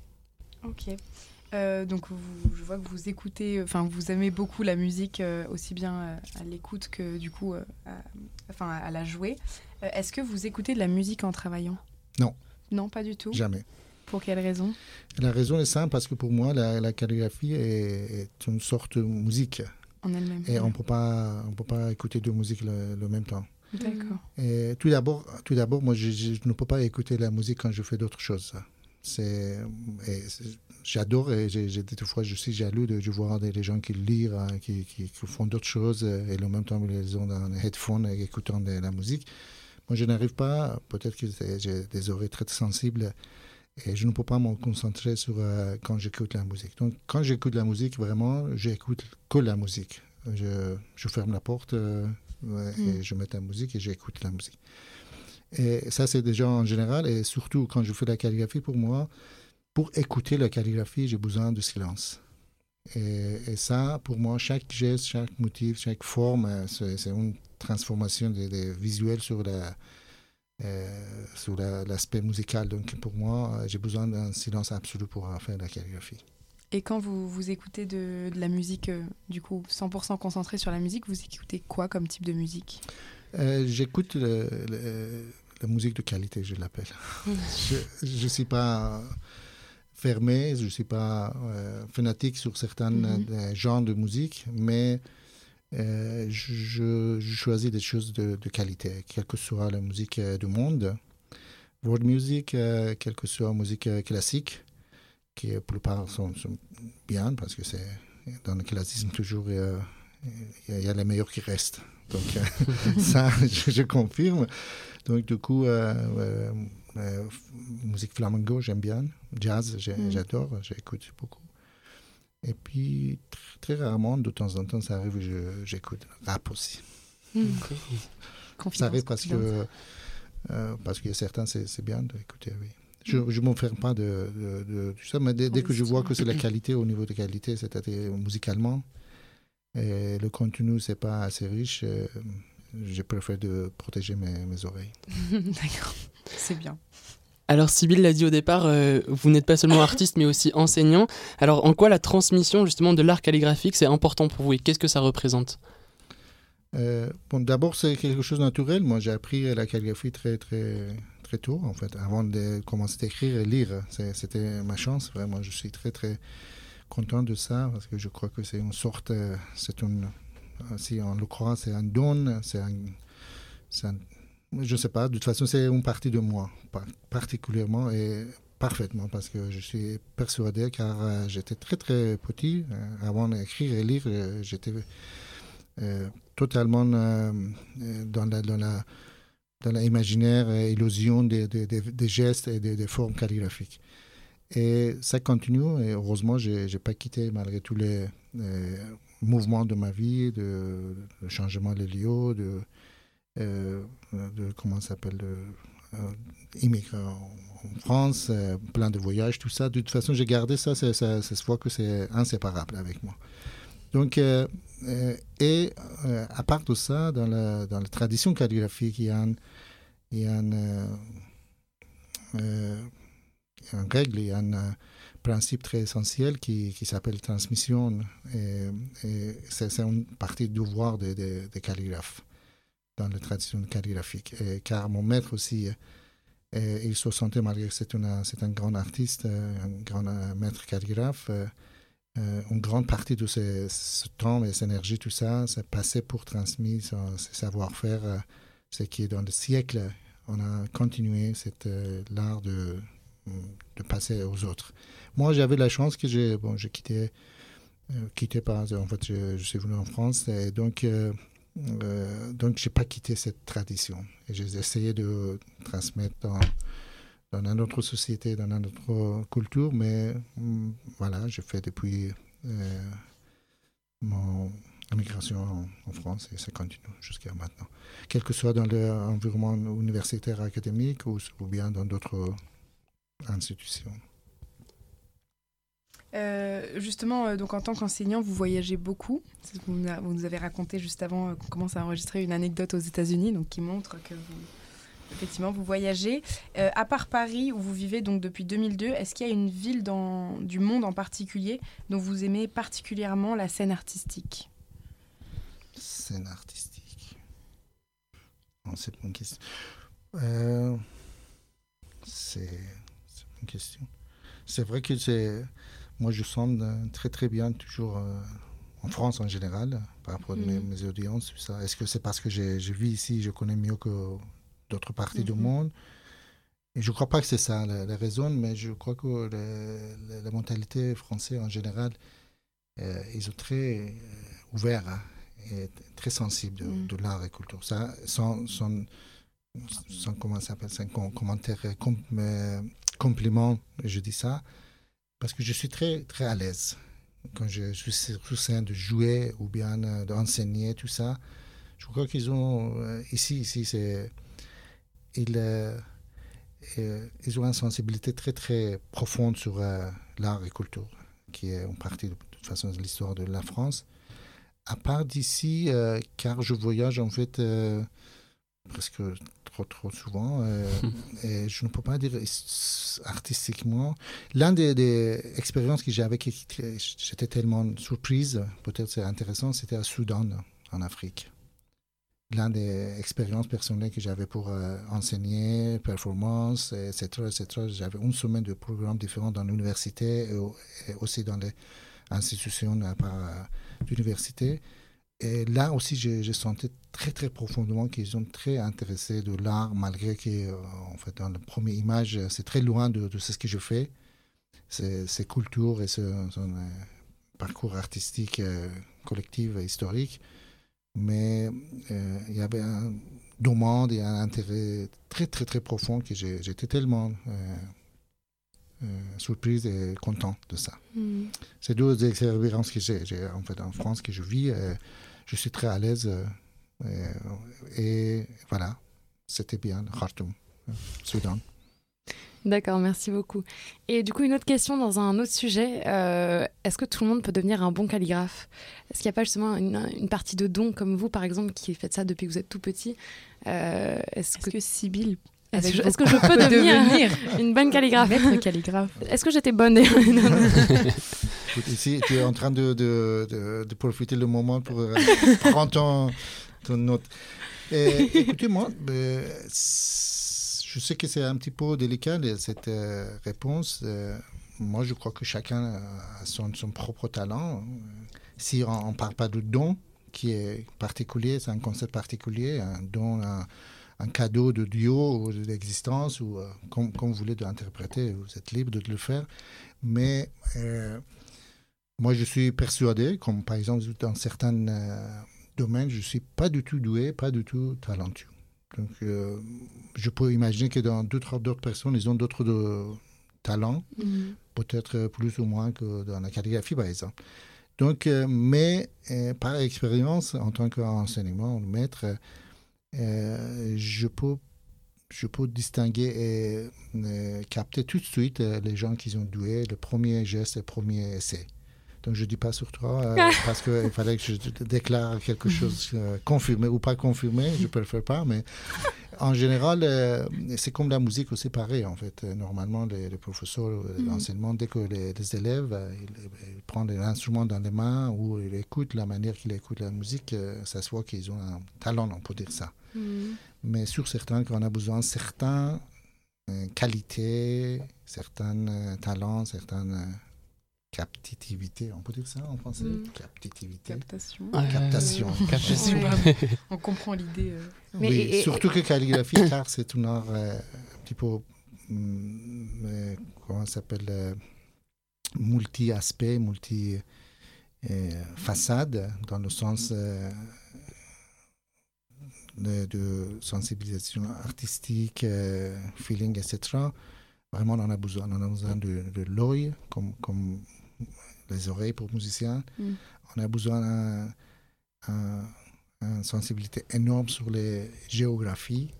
Ok. Euh, donc, je vois que vous écoutez, enfin, vous aimez beaucoup la musique, aussi bien à l'écoute que du coup, à, enfin, à la jouer. Est-ce que vous écoutez de la musique en travaillant? Non. Non, pas du tout? Jamais. Pour quelle raison? La raison est simple parce que pour moi, la, calligraphie est, une sorte de musique. En elle-même. Et on ne peut pas écouter deux musiques le, même temps. D'accord. Et tout d'abord, tout d'abord, moi, je, je ne peux pas écouter la musique quand je fais d'autres choses. C'est, j'adore et j'ai, des fois je suis jaloux de, de voir des, des gens qui lisent, hein, qui, qui, qui font d'autres choses et en même temps ils ont un headphone et écoutant de la musique. Moi, je n'arrive pas. Peut-être que j'ai des oreilles très sensibles et je ne peux pas me concentrer sur euh, quand j'écoute la musique. Donc, quand j'écoute la musique, vraiment, j'écoute que la musique. Je, je ferme la porte euh, ouais, et je mets la musique et j'écoute la musique. Et ça, c'est déjà en général, et surtout quand je fais la calligraphie, pour moi, pour écouter la calligraphie, j'ai besoin de silence. Et, et ça, pour moi, chaque geste, chaque motif, chaque forme, euh, c'est une transformation des, des visuels sur la, euh, sur la- l'aspect musical. Donc, pour moi, euh, j'ai besoin d'un silence absolu pour faire la calligraphie. Et quand vous, vous écoutez de, de la musique, euh, du coup, 100% concentré sur la musique, vous écoutez quoi comme type de musique? Euh, J'écoute la musique de qualité, je l'appelle. je ne suis pas fermé, je ne suis pas euh, fanatique sur certains Mhm. euh, genres de musique, mais je, je choisis des choses de, de qualité, quelle que soit la musique euh, du monde. World music, euh, quelle que soit la musique euh, classique, qui la plupart sont, sont bien, parce que c'est dans le classisme toujours, il y a- il y, les meilleurs qui restent. Donc euh, ça, je, je confirme. Donc du coup, euh, euh, euh, musique flamenco, j'aime bien. Jazz, Mm. j'adore, j'écoute beaucoup. Et puis, tr- très rarement, de temps en temps, ça arrive, j'écoute rap aussi. Ça Confidence, arrive parce que, euh, parce que certains, c'est bien d'écouter, oui. Je ne m'enferme pas de, de, de tout ça, mais dès, dès que je vois que c'est la qualité au niveau de qualité, c'est-à-dire musicalement, et le contenu, c'est pas assez riche, euh, je préfère de protéger mes, mes oreilles. D'accord, c'est bien. Alors, Sybille l'a dit au départ, euh, vous n'êtes pas seulement artiste, mais aussi enseignant. Alors, en quoi la transmission justement de l'art calligraphique, c'est important pour vous et qu'est-ce que ça représente? Euh, bon, D'abord, c'est quelque chose de naturel. Moi, j'ai appris la calligraphie très, très, très tôt, en fait, avant de commencer à écrire et lire. C'était ma chance, vraiment. Je suis très, très content de ça parce que je crois que c'est une sorte, euh, c'est une, si on le croit, c'est un don, c'est un, c'est un- je ne sais pas, de toute façon, c'est une partie de moi, par- particulièrement et parfaitement, parce que je suis persuadé, car euh, j'étais très, très petit, euh, avant d'écrire et lire, euh, j'étais totalement dans la, dans la, dans l'imaginaire illusion des, des, des- des gestes et des, des formes calligraphiques. Et ça continue, et heureusement, je n'ai pas quitté malgré tous les mouvements de ma vie, de, changement de lieux, de, de comment s'appelle, de euh, immigrer en, France, euh, plein de voyages, tout ça. De toute façon, j'ai gardé ça, ça, ça, se voit que c'est inséparable avec moi. Donc, euh, euh, et euh, à part de ça, dans la, dans la tradition calligraphique, il y a un, a un, euh, euh, une règle, il y a un euh, principe très essentiel qui, qui s'appelle transmission. Et, c'est une partie du devoir des calligraphes dans la tradition calligraphique. Car mon maître aussi, euh, il se sentait, malgré que c'est un grand artiste, euh, un grand euh, maître calligraphe, euh, euh, une grande partie de ce, temps et cette énergie, tout ça, c'est passé pour transmettre ce savoir-faire, euh, ce qui est dans le siècle, on a continué cet euh, l'art de, de passer aux autres. Moi, j'avais la chance que j'ai bon, j'ai quitté, euh, quitté par, en fait, je, suis venu en France et donc, euh, euh, donc j'ai pas quitté cette tradition. Et j'ai essayé de transmettre dans, dans une autre société, dans une autre culture, mais hum, voilà, j'ai fait depuis euh, mon immigration en, France et ça continue jusqu'à maintenant. Quel que soit dans l'environnement universitaire académique ou bien dans d'autres institutions. Euh, justement, euh, donc en tant qu'enseignant, vous voyagez beaucoup. Vous nous avez raconté juste avant euh, qu'on commence à enregistrer une anecdote aux États-Unis, donc qui montre que vous, effectivement, vous voyagez. À part Paris, où vous vivez donc depuis 2002, est-ce qu'il y a une ville dans, du monde en particulier dont vous aimez particulièrement la scène artistique? Scène artistique. C'est une question. Euh, c'est une question. C'est vrai que c'est. Moi, je sens euh, très très bien toujours euh, en France en général, par rapport à mes, Mhm. audiences, tout ça. Est-ce que c'est parce que je vis ici, je connais mieux que d'autres parties du Mhm. monde? Et je ne crois pas que c'est ça la, la raison, mais je crois que le- la, la mentalité française en général, euh, ils sont très euh, ouverts hein, et très sensibles de, Mhm. de l'art et culture. Ça, sans, sans, sans comment ça s'appelle, com- commentaire, com- euh, compliment, je dis ça, parce que je suis très, très à l'aise quand je suis sur scène de jouer ou bien euh, d'enseigner, tout ça. Je crois qu'ils ont, euh, ici, ici, c'est, ils, euh, ils ont une sensibilité très, très profonde sur l'art et culture, qui est en partie, de toute façon, de l'histoire de la France. À part d'ici, car je voyage en fait presque trop, trop souvent, euh, et je ne peux pas dire is- artistiquement. L'un des, des expériences que qui qui- j'étais tellement surprise, peut-être c'est intéressant, c'était à Soudan, en Afrique. L'un des expériences personnelles que j'avais pour euh, enseigner, performance, etc., etc. J'avais une semaine de programmes différents dans l'université et, au- et aussi dans les institutions euh, d'université. Et là aussi, j'ai senti très, très profondément qu'ils sont très intéressés de l'art, malgré que, euh, en fait, dans la première image, c'est très loin de, de ce que je fais. C'est c'est culture et ce- son parcours artistique euh, collectif et historique. Mais euh, il y avait un demande et un intérêt très, très, très profond que j'étais tellement euh, euh, surprise et content de ça. Mhm. C'est deux expériences que j'ai. J'ai, En fait, en France, que je vis, euh, je suis très à l'aise. euh, et voilà, c'était bien, Khartoum, euh, Soudan. D'accord, merci beaucoup. Et du coup, une autre question dans un autre sujet. euh, Est-ce que tout le monde peut devenir un bon calligraphe? Est-ce qu'il n'y a pas justement une, une partie de don comme vous, par exemple, qui faites ça depuis que vous êtes tout petit Euh, Est-ce que, que Sibylle est-ce que, je peux devenir une bonne calligraphe? maître calligraphe? Est-ce que j'étais bonne? Non, non. Ici, tu es en train de, de, de, de profiter le moment pour euh, prendre ton, ton note. Et, écoutez, moi, euh, je sais que c'est un petit peu délicat de- cette euh, réponse. Euh, moi, je crois que chacun a son, son propre talent. Si on ne parle pas de don, qui est particulier, c'est un concept particulier, un don, un, cadeau de Dieu ou de l'existence, ou comme, vous voulez l'interpréter, vous êtes libre de le faire. Mais moi, je suis persuadé, comme par exemple dans certains euh, domaines, je ne suis pas du tout doué, pas du tout talentueux. Donc, euh, je peux imaginer que dans d'autres personnes, ils ont d'autres de- talents, Mhm. peut-être plus ou moins que dans la calligraphie, par exemple. Donc, euh, mais euh, par expérience, en tant qu'enseignement, maître, euh, je peux je peux distinguer et euh, capter tout de suite euh, les gens qui sont doués, le premier geste, le premier essai. Donc je ne dis pas sur toi euh, parce qu'il fallait que je déclare quelque chose euh, confirmé ou pas confirmé, je peux le faire pas, mais en général, euh, c'est comme la musique aussi pareil en fait. Normalement, les, les professeurs, Mhm. l'enseignement, dès que les, les élèves ils, ils prennent l'instrument dans les mains ou ils écoutent la manière qu'ils écoutent la musique, ça se voit qu'ils ont un talent, on peut dire ça Mhm. mais sur certains qu'on a besoin euh, qualités, certains talents, certaines euh, captivité. On peut dire ça en français Mm. Captivité. Captation. Euh, Captation. captation. Ouais. On comprend l'idée. euh. Mais- oui, et- et- surtout que calligraphie, car c'est un art euh, un petit peu, hum, euh, comment ça s'appelle, euh, multi-aspect, multi-façade, dans le sens euh, de, de sensibilisation artistique, euh, feeling, etc. Vraiment, on en a besoin. On en a besoin de, de l'œil, comme, comme les oreilles pour musiciens. Mm. On a besoin d'un un- une sensibilité énorme sur les géographies,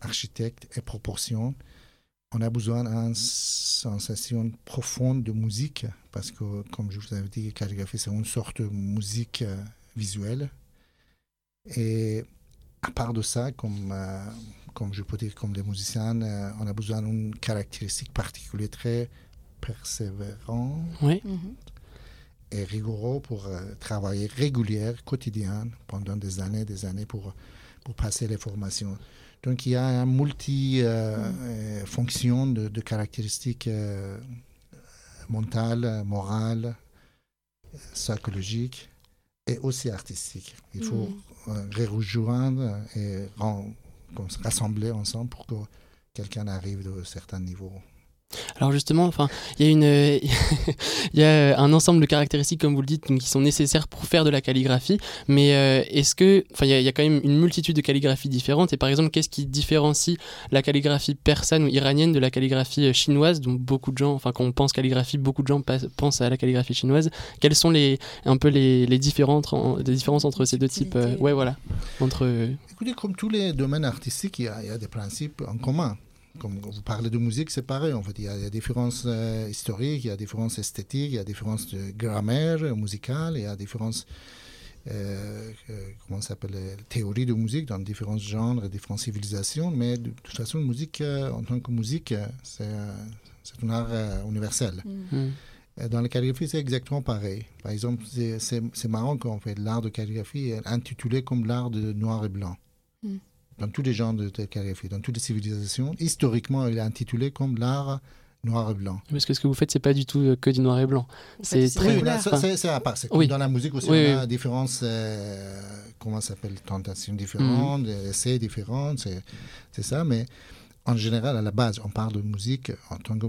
architectes et proportions. On a besoin d'une sensation profonde de musique, parce que, comme je vous avais dit, calligraphie, c'est une sorte de musique euh, visuelle. Et à part de ça, comme, euh, comme je peux dire, comme les musiciens, euh, on a besoin d'une caractéristique particulière très persévérante Oui. Mhm. Et rigoureux pour euh, travailler régulière, quotidien, pendant des années, des années pour, pour passer les formations. Donc il y a un multi-fonction de, de caractéristiques euh, mentales, morales, psychologiques, est aussi artistique. Il faut mm. rejoindre et se rassembler ensemble pour que quelqu'un arrive de certains niveaux. Alors justement, enfin, il y a une, il y a un ensemble de caractéristiques, comme vous le dites, qui sont nécessaires pour faire de la calligraphie. Mais euh, est-ce que, enfin, il y, a, quand même une multitude de calligraphies différentes. Et par exemple, qu'est-ce qui différencie la calligraphie persane ou iranienne de la calligraphie euh, chinoise, dont beaucoup de gens, enfin, quand on pense calligraphie, beaucoup de gens pensent à la calligraphie chinoise. Quelles sont les, un peu les, les différentes, les différences entre ces deux types euh, Ouais, voilà. Entre. Écoutez, comme tous les domaines artistiques, il y a, il y a des principes en commun comme vous parlez de musique, c'est pareil. En fait, il y a, des différences euh, historiques, il y a des différences esthétiques, il y a des différences de grammaire musicale, il y a des différences, euh, euh, comment s'appelle, théories de musique dans différents genres, différentes civilisations. Mais de, toute façon, la musique, en tant que musique, c'est un art universel. Mm. Dans la calligraphie, c'est exactement pareil. Par exemple, c'est marrant qu'en fait, l'art de calligraphie est intitulé comme l'art de noir et blanc. Mm dans tous les genres de calligraphie, dans toutes les civilisations. Historiquement, il est intitulé comme l'art noir et blanc. Parce que ce que vous faites, c'est pas du tout euh, que du noir et blanc. C'est très. Oui, c'est à part. Oui. Dans la musique aussi, on a différentes, euh, comment s'appelle, tentations différentes, mm. essais différents, c'est ça. Mais en général, à la base, on parle de musique en tant que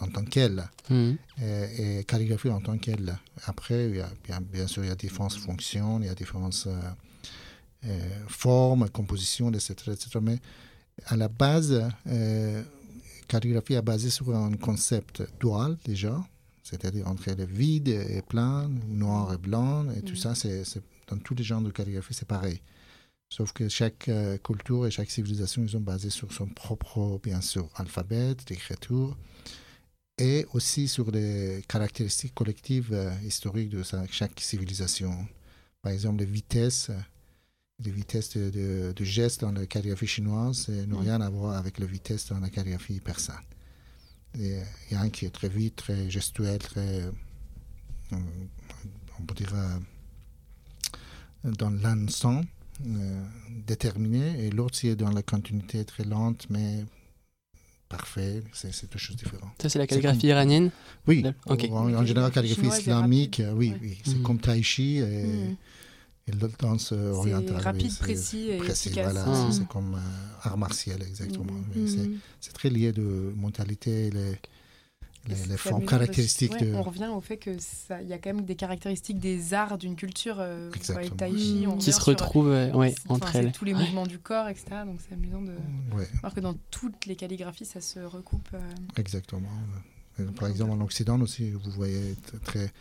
en tant qu'elle mm. et, et, calligraphie en tant qu'elle. Après, il y a, bien, bien, sûr, il y a différentes fonctions, il y a différentes euh, euh, forme, composition, etc., etc. Mais à la base, euh, calligraphie est basée sur un concept dual déjà, c'est-à-dire entre le vide et plein, noir et blanc, et tout mm. ça, c'est, dans tous les genres de calligraphie, c'est pareil. Sauf que chaque euh, culture et chaque civilisation, ils sont basés sur son propre, bien sûr, alphabet, l'écriture, et aussi sur les caractéristiques collectives historiques de chaque civilisation. Par exemple, les vitesses les vitesses de, de, geste dans la calligraphie chinoise n'ont rien à voir avec la vitesse dans la calligraphie persane. Il y a un qui est très vite, très gestuel, très, euh, on peut dire, euh, dans l'instant euh, déterminé, et l'autre qui est dans la continuité très lente, mais parfait, c'est deux choses différentes. Ça, c'est la calligraphie iranienne Oui, en, général, calligraphie islamique, oui, oui, c'est mm. comme Tai Chi. Et, mm. Et le danse orientale. C'est rapide, précis et précis, efficace. Voilà, c'est comme euh, art martial, exactement. Mm. C'est très lié de mentalité, les, les, les formes caractéristiques. de... On revient au fait qu'il y a quand même des caractéristiques des arts d'une culture, euh, on qui se retrouvent ouais, entre elles. Tous les mouvements du corps, etc. Donc c'est amusant de voir que dans toutes les calligraphies, ça se recoupe. Euh. Exactement. Par exemple, en Occident aussi, vous voyez très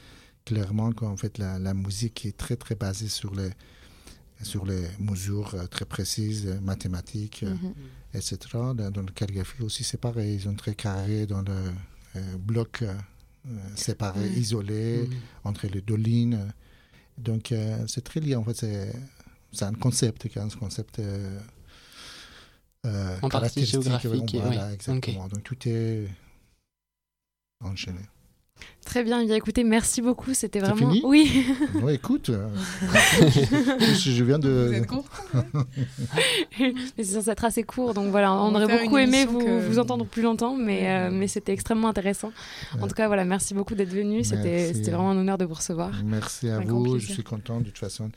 clairement qu'en fait la, la, musique est très très basée sur les sur les mesures euh, très précises, euh, mathématiques, euh, mhm. etc. Dans, la calligraphie aussi, c'est pareil. Ils sont très carrés dans le bloc séparé, mhm. isolé, mhm. entre les deux lignes. Donc, c'est très lié. En fait, c'est un concept, un concept en partie géographique. Voilà, exactement. Donc, tout est enchaîné. Très bien, bien écoutez, merci beaucoup, c'était vraiment... Fini oui. ouais, écoute, euh, je, viens de... Vous êtes con Mais c'est censé être assez court, donc voilà, on, aurait beaucoup aimé vous, vous, entendre plus longtemps, mais, euh, mais c'était extrêmement intéressant. En tout cas, voilà, merci beaucoup d'être venu, c'était vraiment un honneur de vous recevoir. Merci à vous, je suis content de toute façon.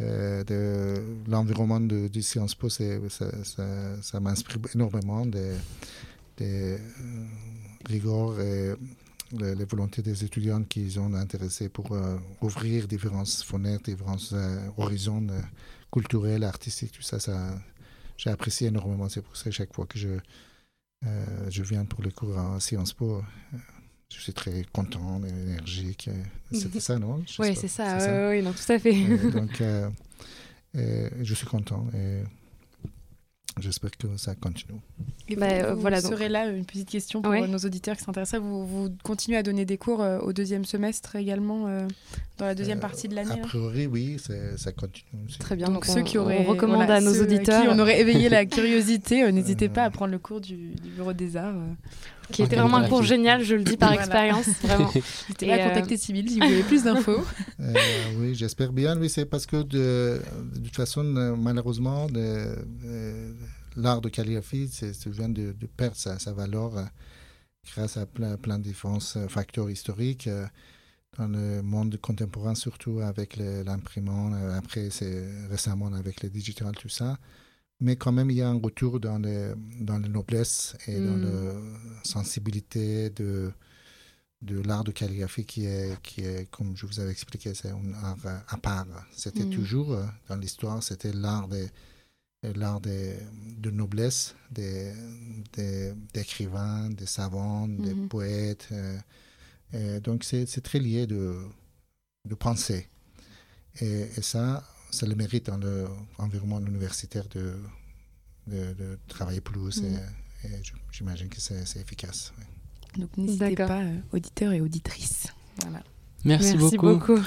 Euh, de l'environnement de, de, Sciences Po, ça, ça, ça m'inspire énormément des, des rigueurs et les, volontés des étudiants qui ont intéressés pour euh, ouvrir différentes fenêtres, différents euh, horizons euh, culturels, artistiques, tout ça, ça j'ai apprécié énormément. C'est pour ça que chaque fois que je, je viens pour les cours en Sciences Po, je suis très content, énergique. C'était ça, non? Oui, c'est ça, oui, non, tout à fait. donc, je suis content. Et, J'espère que ça continue. Et bah, vous, voilà, serez là, une petite question pour nos auditeurs qui s'intéressent. Vous, vous continuez à donner des cours euh, au deuxième semestre également, euh, dans la deuxième euh, partie de l'année A hein priori, oui, ça continue. Très bien. Donc, ceux qui auraient, on recommande à nos auditeurs. Qui on aurait éveillé la curiosité, n'hésitez pas à prendre le cours du, du Bureau des Arts qui était vraiment un cours génial, je le dis par expérience, vraiment. Et à contacter Sybille si vous voulez plus d'infos. oui, j'espère bien. Oui, c'est parce que de, de, toute façon, malheureusement, de, l'art de calligraphie ça vient de, perdre sa, valeur grâce à plein, plein de différents facteurs historiques. dans le monde contemporain, surtout avec l'imprimante, après c'est récemment avec le digital, tout ça. Mais quand même, il y a un retour dans, le, dans la noblesse et dans la sensibilité de, de l'art de calligraphie qui est, qui est, comme je vous avais expliqué, c'est un art à part. C'était Mm. toujours, euh, dans l'histoire, c'était l'art des l'art des, de noblesse des, des, d'écrivains, des savants, des Mhm. poètes. euh, et donc, c'est, c'est très lié de, de pensée. Et, et ça, ça le mérite dans l'environnement universitaire de, de, de travailler plus. Mhm. Et, j'imagine que c'est, efficace. ouais. Donc n'hésitez pas, euh, auditeurs et auditrices. Voilà. Merci, beaucoup.